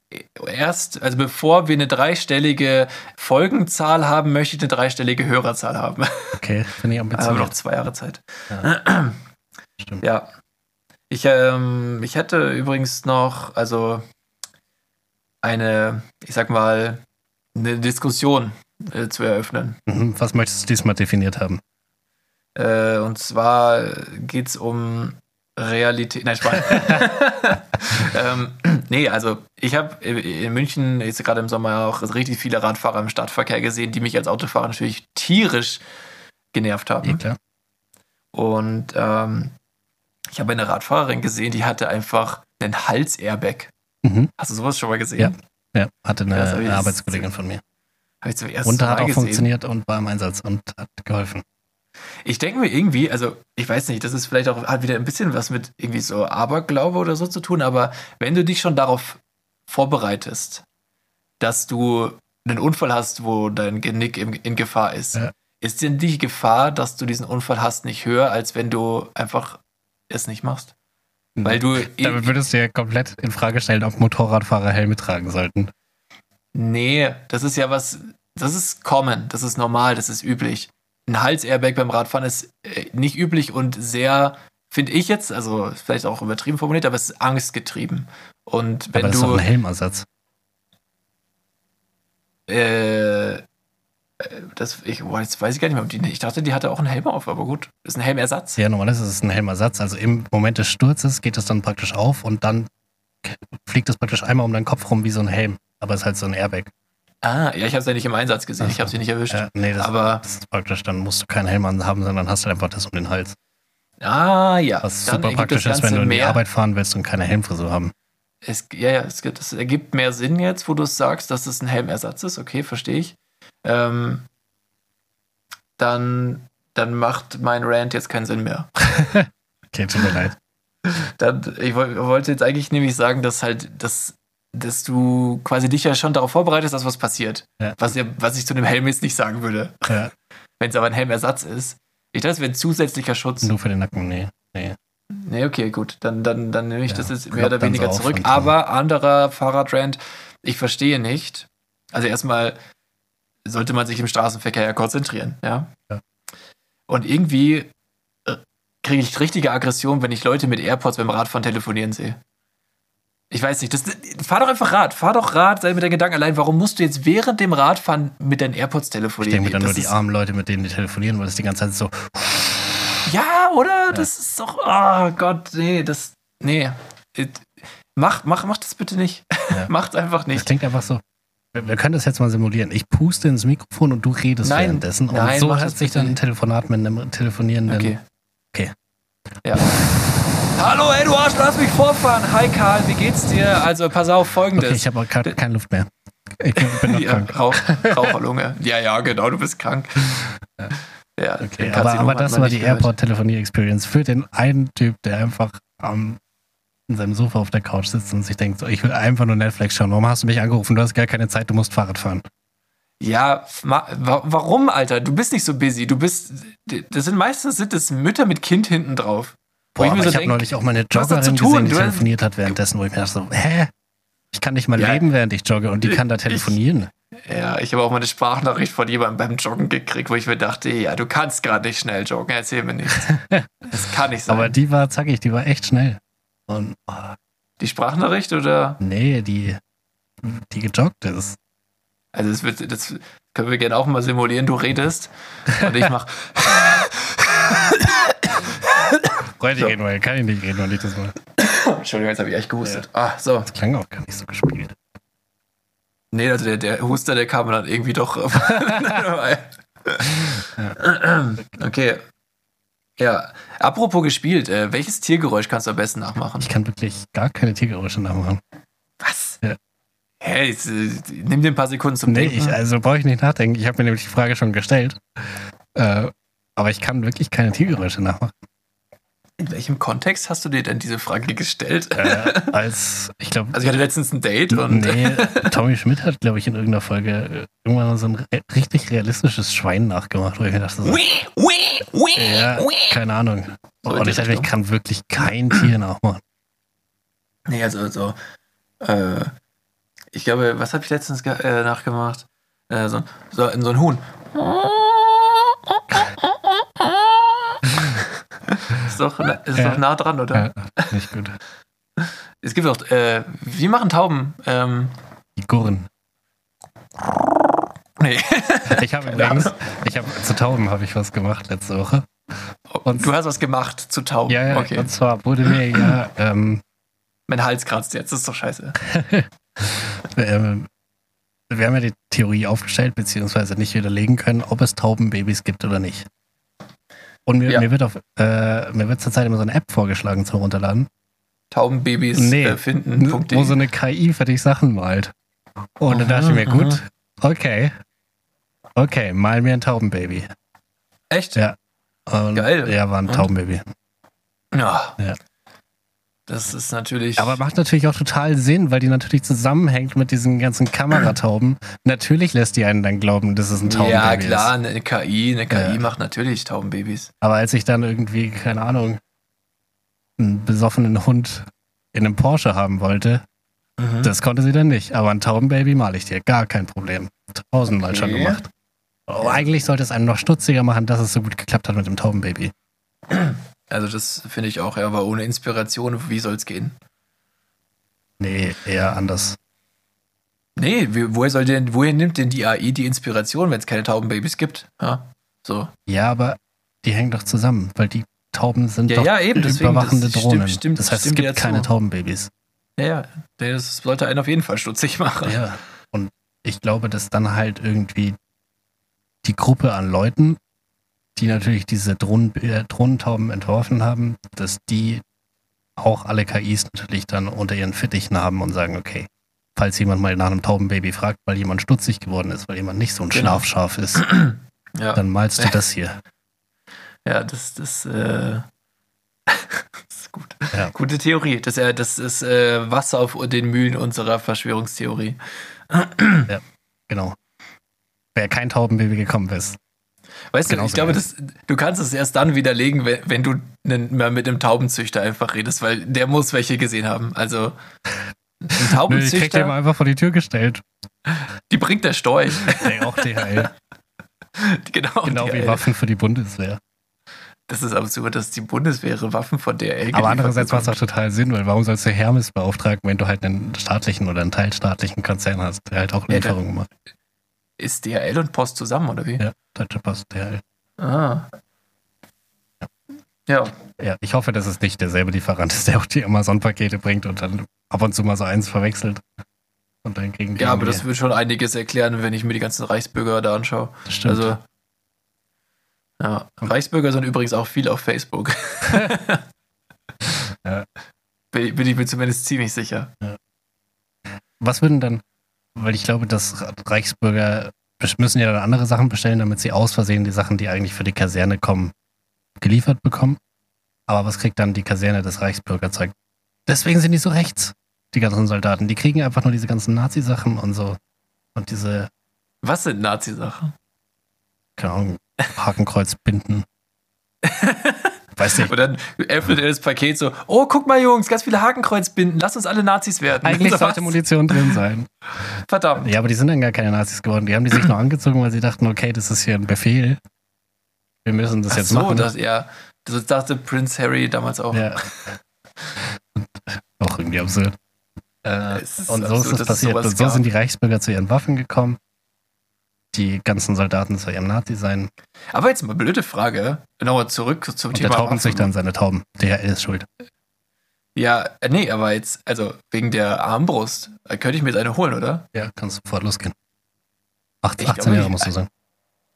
erst, also bevor wir eine dreistellige Folgenzahl haben, möchte ich eine dreistellige Hörerzahl haben. Okay, finde ich haben wir noch ambitioniert. zwei Jahre Zeit. Ja. Stimmt. Ja. Ich, ähm, ich hätte übrigens noch, also eine, ich sag mal, eine Diskussion äh, zu eröffnen. Mhm. Was möchtest du diesmal definiert haben? Äh, und zwar geht es um Realität. Nein, Spaß. (laughs) ähm, nee, also ich habe in München jetzt gerade im Sommer auch richtig viele Radfahrer im Stadtverkehr gesehen, die mich als Autofahrer natürlich tierisch genervt haben. klar. Und ähm, ich habe eine Radfahrerin gesehen, die hatte einfach einen Hals-Airbag. Mhm. Hast du sowas schon mal gesehen? Ja, hatte eine, Ja, eine Arbeitskollegin von mir. Habe ich zum ersten Und Mal hat auch gesehen. funktioniert und war im Einsatz und hat geholfen. Ich denke mir irgendwie, also ich weiß nicht, das ist vielleicht auch hat wieder ein bisschen was mit irgendwie so Aberglaube oder so zu tun, aber wenn du dich schon darauf vorbereitest, dass du einen Unfall hast, wo dein Genick in, Gefahr ist, Ja. ist denn die Gefahr, dass du diesen Unfall hast, nicht höher, als wenn du einfach es nicht machst? Weil du Damit würdest du ja komplett in Frage stellen, ob Motorradfahrer Helme tragen sollten. Nee, das ist ja was, das ist common, das ist normal, das ist üblich. Ein Hals-Airbag beim Radfahren ist äh, nicht üblich und sehr, finde ich jetzt, also vielleicht auch übertrieben formuliert, aber es ist angstgetrieben. Und wenn Aber das ist doch du, ein Helmersatz. äh, äh, das, ich, boah, jetzt weiß ich gar nicht mehr, ob die, ich dachte, die hatte auch einen Helm auf, aber gut, ist ein Helmersatz. Ja, normalerweise ist es ein Helmersatz. Also im Moment des Sturzes geht es dann praktisch auf und dann fliegt es praktisch einmal um deinen Kopf rum wie so ein Helm. Aber es ist halt so ein Airbag. Ah, ja, ich habe sie ja nicht im Einsatz gesehen, ich habe sie nicht erwischt. Ja, nee, das, aber, das ist praktisch, dann musst du keinen Helm anhaben, sondern hast halt einfach das um den Hals. ah, ja, Was dann super praktisch das ist, wenn du in die mehr- Arbeit fahren willst und keine Helmfrisur haben. Es, ja, ja, es, gibt- das ergibt mehr Sinn jetzt, wo du es sagst, dass es ein Helmersatz ist. Okay, verstehe ich. Ähm, dann, dann macht mein Rant jetzt keinen Sinn mehr. (laughs) (laughs) Okay, tut mir leid. Dann, ich woll- wollte jetzt eigentlich nämlich sagen, dass halt, dass, dass du quasi dich ja schon darauf vorbereitest, dass was passiert. Ja. Was, ja, was ich zu dem Helm jetzt nicht sagen würde. Ja, Wenn es aber ein Helmersatz ist. Ich dachte, das wäre ein zusätzlicher Schutz. nur für den Nacken, nee. nee. Nee, okay, gut. Dann, dann, dann nehme ich das jetzt mehr oder weniger zurück. Aber anderer Fahrradrand, ich verstehe nicht. Also erstmal sollte man sich im Straßenverkehr ja konzentrieren, ja. Ja. Und irgendwie äh, kriege ich richtige Aggression, wenn ich Leute mit AirPods beim Radfahren telefonieren sehe. Ich weiß nicht. Das, fahr doch einfach Rad. Fahr doch Rad, sei mit deinen Gedanken allein. Warum musst du jetzt während dem Radfahren mit deinen AirPods Ich telefonieren? denke mir dann Das nur die armen Leute, mit denen die telefonieren, weil das die ganze Zeit so. Ja, oder? Das ist doch. Oh Gott, nee, das. Nee. Mach, mach, mach das bitte nicht. Ja. (laughs) Macht's einfach Das nicht. klingt einfach so. Wir, wir können das jetzt mal simulieren. Ich puste ins Mikrofon und du redest Nein, währenddessen. Und nein, so hört das sich dann ein. Telefonat mit einem Telefonierenden. Okay. Okay. Ja. Hallo, ey, du Arsch, lass mich vorfahren. Hi, Karl, wie geht's dir? Also, pass auf, folgendes. Okay, ich habe gerade keine Luft mehr. Ich bin, noch (laughs) ja, krank. Rauch, Raucherlunge. Ja, ja, genau, du bist krank. Ja, Okay, aber, aber das war die. Airport-Telefonie-Experience für den einen Typ, der einfach am in seinem Sofa auf der Couch sitzt und sich denkt, so, ich will einfach nur Netflix schauen. Warum hast du mich angerufen? Du hast gar keine Zeit, du musst Fahrrad fahren. Ja, warum, Alter? Du bist nicht so busy. Du bist. Das sind meistens sind es Mütter mit Kind hinten drauf. Boah, ich so ich habe neulich auch da zu Joggerin gesehen, die telefoniert hat währenddessen, wo ich mir dachte so, hä? Ich kann nicht mal Ja. leben, während ich jogge und die Ich- kann da telefonieren. Ja, ich habe auch mal eine Sprachnachricht von jemandem beim Joggen gekriegt, wo ich mir dachte, ja, du kannst gerade nicht schnell joggen, erzähl mir nichts. (laughs) Das kann nicht sein. Aber die war zackig, die war echt schnell. Und oh, die Sprachnachricht oder? nee, die, die gejoggt ist. Also das, wird, das können wir gerne auch mal simulieren. Du redest und ich mach. (laughs) (laughs) Freut dich reden, weil kann ich nicht reden, weil ich das mal. (coughs) Entschuldigung, jetzt habe ich echt gehustet. Ah, so. Das klang auch gar nicht so gespielt. Nee, also der, der Huster, der kam dann irgendwie doch. (laughs) okay. Ja, apropos gespielt, äh, welches Tiergeräusch kannst du am besten nachmachen? Ich kann wirklich gar keine Tiergeräusche nachmachen. Was? Ja. Hä, jetzt, äh, nimm dir ein paar Sekunden zum Nee, Denken. ich, also brauche ich nicht nachdenken. Ich habe mir nämlich die Frage schon gestellt. Äh, aber ich kann wirklich keine Tiergeräusche nachmachen. In welchem Kontext hast du dir denn diese Frage gestellt? Äh, als, ich glaube, Also ich hatte letztens ein Date und nee, Tommy Schmidt hat, glaube ich, in irgendeiner Folge äh, irgendwann so ein re richtig realistisches Schwein nachgemacht, wo ich mir dachte, so, ja, keine Ahnung. So Und ich dachte, ich kann wirklich kein Tier nachmachen. Nee, also so. Äh, ich glaube, was habe ich letztens äh, nachgemacht? Äh, so, so, in so ein Huhn. Ist doch, ist Ja. doch nah dran, oder? Ja, nicht gut. (laughs) Es gibt auch, äh, wie machen Tauben? Ähm, Die Gurren. nee. (laughs) Ich habe (laughs) übrigens, ich habe zu Tauben habe ich was gemacht letzte Woche. Und- du hast was gemacht zu Tauben. Ja, ja, okay. und zwar wurde mir ja ähm, Mein Hals kratzt jetzt, das ist doch scheiße. ähm, wir haben ja die Theorie aufgestellt, beziehungsweise nicht widerlegen können, ob es Taubenbabys gibt oder nicht. Und mir, Ja. mir wird auf, äh, mir wird zurzeit immer so eine App vorgeschlagen zum Runterladen. Taubenbabys Nee. äh, finden. wo so eine KI für dich Sachen malt. Und dann dachte ich mir, Aha, gut, okay. Okay, mal mir ein Taubenbaby. Echt? Ja. Und Geil. Ja, war ein Und? Taubenbaby. Ja. Ja. Das ist natürlich. Aber macht natürlich auch total Sinn, weil die natürlich zusammenhängt mit diesen ganzen Kameratauben. (clears throat) natürlich lässt die einen dann glauben, dass es ein Taubenbaby ja, ist. klar, eine KI, eine KI Ja. macht natürlich Taubenbabys. Aber als ich dann irgendwie, keine Ahnung, einen besoffenen Hund in einem Porsche haben wollte, Mhm. das konnte sie dann nicht. Aber ein Taubenbaby mal ich dir. Gar kein Problem. Tausendmal schon Okay. gemacht. Oh, eigentlich sollte es einem noch stutziger machen, dass es so gut geklappt hat mit dem Taubenbaby. (clears throat) Also das finde ich auch, ja, aber ohne Inspiration, wie soll es gehen? Nee, eher anders. Nee, woher soll denn, woher nimmt denn die AI die Inspiration, wenn es keine Taubenbabys gibt? Ja, so. Ja, aber die hängen doch zusammen, weil die Tauben sind Ja, doch ja, eben, deswegen, überwachende das Drohnen. stimmt- stimmt- das heißt, stimmt es gibt keine. Taubenbabys. Ja, ja, das sollte einen auf jeden Fall stutzig machen. Ja. Und ich glaube, dass dann halt irgendwie die Gruppe an Leuten, die natürlich diese Drohnen, äh, Drohnentauben entworfen haben, dass die auch alle KIs natürlich dann unter ihren Fittichen haben und sagen, okay, falls jemand mal nach einem Taubenbaby fragt, weil jemand stutzig geworden ist, weil jemand nicht so ein Genau. Schlafschaf ist, (clears throat) Ja, dann malst du das hier. ja das, das, äh, (laughs) das ist gut. Ja. Gute Theorie. Das, äh, das ist äh, Wasser auf den Mühlen unserer Verschwörungstheorie. Genau. Wäre kein Taubenbaby gekommen bist. Weißt du, Genauso ich glaube, geil. das, du kannst es erst dann widerlegen, wenn, wenn du mal mit einem Taubenzüchter einfach redest, weil der muss welche gesehen haben. Also ein (laughs) Nö, ich krieg den Taubenzüchter, einfach vor die Tür gestellt. die bringt der Storch. Nee, auch DHL. genau, (laughs) genau die, wie Waffen für die Bundeswehr. Das ist absurd, dass die Bundeswehr ihre Waffen von DRL Aber andererseits macht es auch total Sinn, weil warum sollst du Hermes beauftragen, wenn du halt einen staatlichen oder einen teilstaatlichen Konzern hast, der halt auch Ja, Lieferungen macht? Ist DRL und Post zusammen, oder wie? Ja, Deutsche Post, DHL. Ah. Ja, Ja, ich hoffe, dass es nicht derselbe Lieferant ist, der auch die Amazon-Pakete bringt und dann ab und zu mal so eins verwechselt. Und dann kriegen die ja, aber das würde schon einiges erklären, wenn ich mir die ganzen Reichsbürger da anschaue. das stimmt. Also, ja, Reichsbürger sind übrigens auch viel auf Facebook. (laughs) Ja. bin, bin ich mir zumindest ziemlich sicher. Was würden dann, weil ich glaube, dass Reichsbürger müssen ja dann andere Sachen bestellen, damit sie aus Versehen die Sachen, die eigentlich für die Kaserne kommen, geliefert bekommen. Aber was kriegt dann die Kaserne des Reichsbürgerzeug? Deswegen sind die so rechts, die ganzen Soldaten. Die kriegen einfach nur diese ganzen Nazi-Sachen und so. Und diese, Was sind Nazi-Sachen? keine Ahnung, Hakenkreuz binden. (laughs) Weiß nicht. Und dann öffnet er das Paket so: Oh, guck mal, Jungs, ganz viele Hakenkreuzbinden, lasst uns alle Nazis werden. Eigentlich So sollte? Munition drin sein. Verdammt. Ja, aber die sind dann gar keine Nazis geworden. Die haben die sich nur angezogen, weil sie dachten, okay, das ist hier ein Befehl. Wir müssen das Ach jetzt so, machen. das, ja. Das dachte Prince Harry damals auch. Ja. Auch irgendwie absurd. Äh, ist und so absurd, ist es passiert. und so sind die Reichsbürger zu ihren Waffen gekommen. Die ganzen Soldaten zu ihrem Nazi-Sein. Aber jetzt mal blöde Frage. Nochmal zurück zum Und Thema. der Taubenzüchter Waffen. an seine Tauben. Der ist schuld. Ja, äh, nee, aber jetzt, also wegen der Armbrust, äh, könnte ich mir jetzt eine holen, oder? Ja, kannst sofort losgehen. 18, Ich 18 glaube, Jahre musst du sein.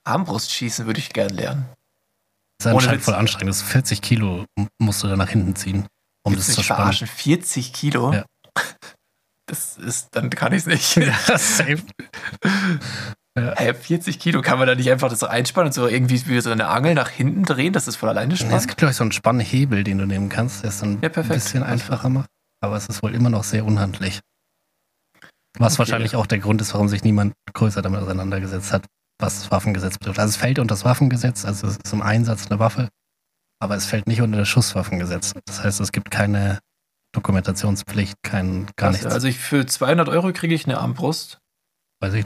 Armbrustschießen würde ich gern lernen. Das ist ohne anscheinend Witz. voll anstrengend. Das ist 40 Kilo musst du da nach hinten ziehen, um Willst das zu spannen. verarschen? 40 Kilo? Ja. (laughs) Das ist, dann kann ich es nicht. (laughs) Ja, safe. (laughs) Hä, 40 Kilo, kann man da nicht einfach das so einspannen und so irgendwie wie so eine Angel nach hinten drehen, dass das von alleine Nee, es spannt? gibt, glaube ich, so einen Spannhebel, den du nehmen kannst, der es dann Ja, ein bisschen einfacher macht. Aber es ist wohl immer noch sehr unhandlich. Was Okay. wahrscheinlich auch der Grund ist, warum sich niemand größer damit auseinandergesetzt hat, was das Waffengesetz betrifft. Also es fällt unter das Waffengesetz, also es ist im Einsatz eine Waffe, aber es fällt nicht unter das Schusswaffengesetz. Das heißt, es gibt keine Dokumentationspflicht, kein gar nichts. Also ich, für 200 Euro kriege ich eine Armbrust. Weiß ich.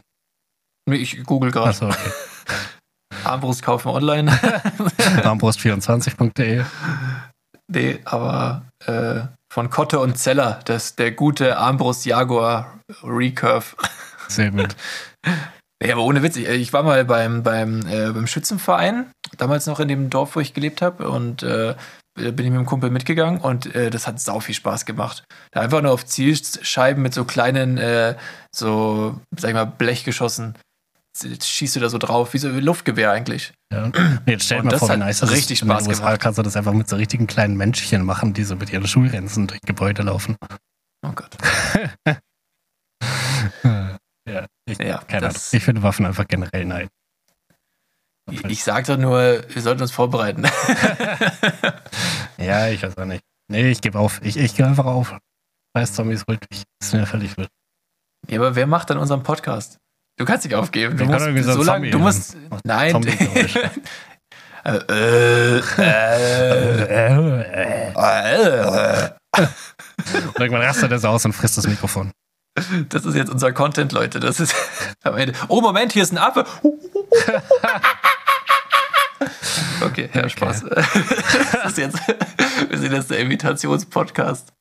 Nee, Ich google gerade. Achso, okay. (laughs) Armbrust kaufen online. (laughs) Armbrust24.de. nee, aber äh, von Kotte und Zeller, das, der gute Armbrust Jaguar Recurve. Sehr gut. (laughs) Nee, aber ohne Witz, ich, ich war mal beim, beim, äh, beim Schützenverein, damals noch in dem Dorf, wo ich gelebt habe, und äh, bin ich mit dem Kumpel mitgegangen und äh, das hat sau viel Spaß gemacht. Da einfach nur auf Zielscheiben mit so kleinen, äh, so, sag ich mal, Blech geschossen. Jetzt schießt du da so drauf, wie so ein Luftgewehr eigentlich. Ja. (clears throat) Jetzt stell dir Und mal das vor, wie nice das richtig ist. In den Spaß USA gemacht. kannst du das einfach mit so richtigen kleinen Menschchen machen, die so mit ihren Schulrenzen durch Gebäude laufen. Oh Gott. (laughs) Ja, ich, Ja, keine Ahnung. das- Ich finde Waffen einfach generell nein. Ich, ich sag doch nur, wir sollten uns vorbereiten. (laughs) Ja, ich weiß auch nicht. Nee, ich gebe auf. Ich, ich gebe einfach auf. Scheiß Zombies holt mich. Ist mir völlig wild. ja, aber wer macht dann unseren Podcast? Du kannst dich aufgeben. Du Wir musst irgendwie so lange, du musst, nein. Äh, äh, äh, äh. Und irgendwann rastet er aus und frisst das Mikrofon. Das ist jetzt unser Content, Leute. Das ist (laughs) am Ende. Oh, Moment, hier ist ein Affe. (laughs) Okay, ja, Okay. Spaß. (laughs) Das ist jetzt, wir sind jetzt der Imitationspodcast.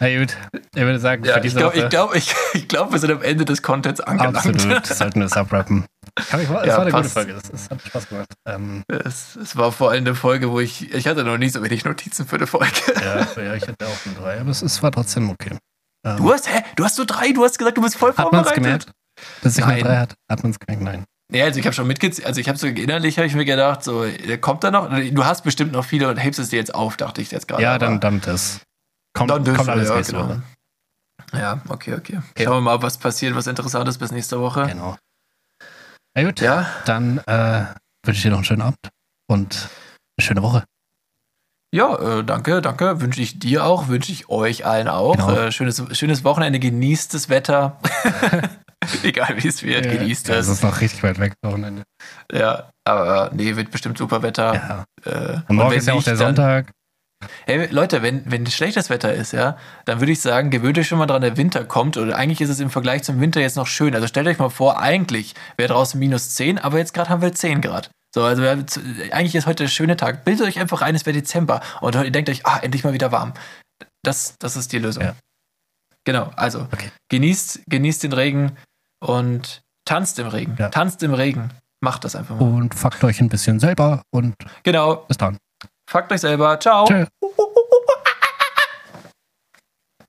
Na gut, ich würde sagen, Ja, für ich glaube, ich glaub, ich, (laughs) ich glaub, wir sind am Ende des Contents angelangt. absolut (laughs) sollten wir es abrappen. Es Ja, war eine gute passt. Folge. Das, das hat Spaß gemacht. Ähm, Es, es war vor allem eine Folge, wo ich, ich hatte noch nie so wenig Notizen für eine Folge. ja, ja, ich hatte auch eine drei, aber es, es war trotzdem okay. Ähm, Du hast, hä? Du hast so drei, du hast gesagt, du bist voll hat man es vorbereitet. gemerkt? Dass ich Nein. eine drei hatte? Hat man es gemerkt? Nein. Nee, also ich habe schon mitgezählt, also ich habe so innerlich habe ich mir gedacht, so, der kommt da noch, du hast bestimmt noch viele und hebst es dir jetzt auf, dachte ich jetzt gerade. Ja, dann, dann das. Kommt, kommt alles ja, nächste genau. Woche. Ja, okay, okay. Schauen wir mal, was passiert, was Interessantes bis nächste Woche. Genau. Na gut, Ja, dann äh, wünsche ich dir noch einen schönen Abend und eine schöne Woche. ja, äh, danke, danke. Wünsche ich dir auch, wünsche ich euch allen auch. Genau. Äh, schönes, schönes Wochenende, genießt das Wetter. (laughs) Egal wie es wird, genießt ja, es. Es ist noch richtig weit weg. Wochenende. Ja, aber nee, wird bestimmt super Wetter. Ja. Äh, Und morgen ist ja auch der dann- Sonntag. Hey, Leute, wenn, wenn schlechtes Wetter ist, ja, dann würde ich sagen, gewöhnt euch schon mal dran, der Winter kommt. Oder eigentlich ist es im Vergleich zum Winter jetzt noch schön. Also stellt euch mal vor, eigentlich wäre draußen minus 10, aber jetzt gerade haben wir 10 Grad. So, also eigentlich ist heute der schöne Tag. Bildet euch einfach ein, es wäre Dezember und ihr denkt euch, ah, endlich mal wieder warm. Das, das ist die Lösung. Ja. Genau, also Okay. genießt, genießt den Regen und tanzt im Regen. Ja. Tanzt im Regen. Macht das einfach mal. Und fuckt euch ein bisschen selber und Genau, bis dann. Fuckt euch selber. Ciao. Tschö.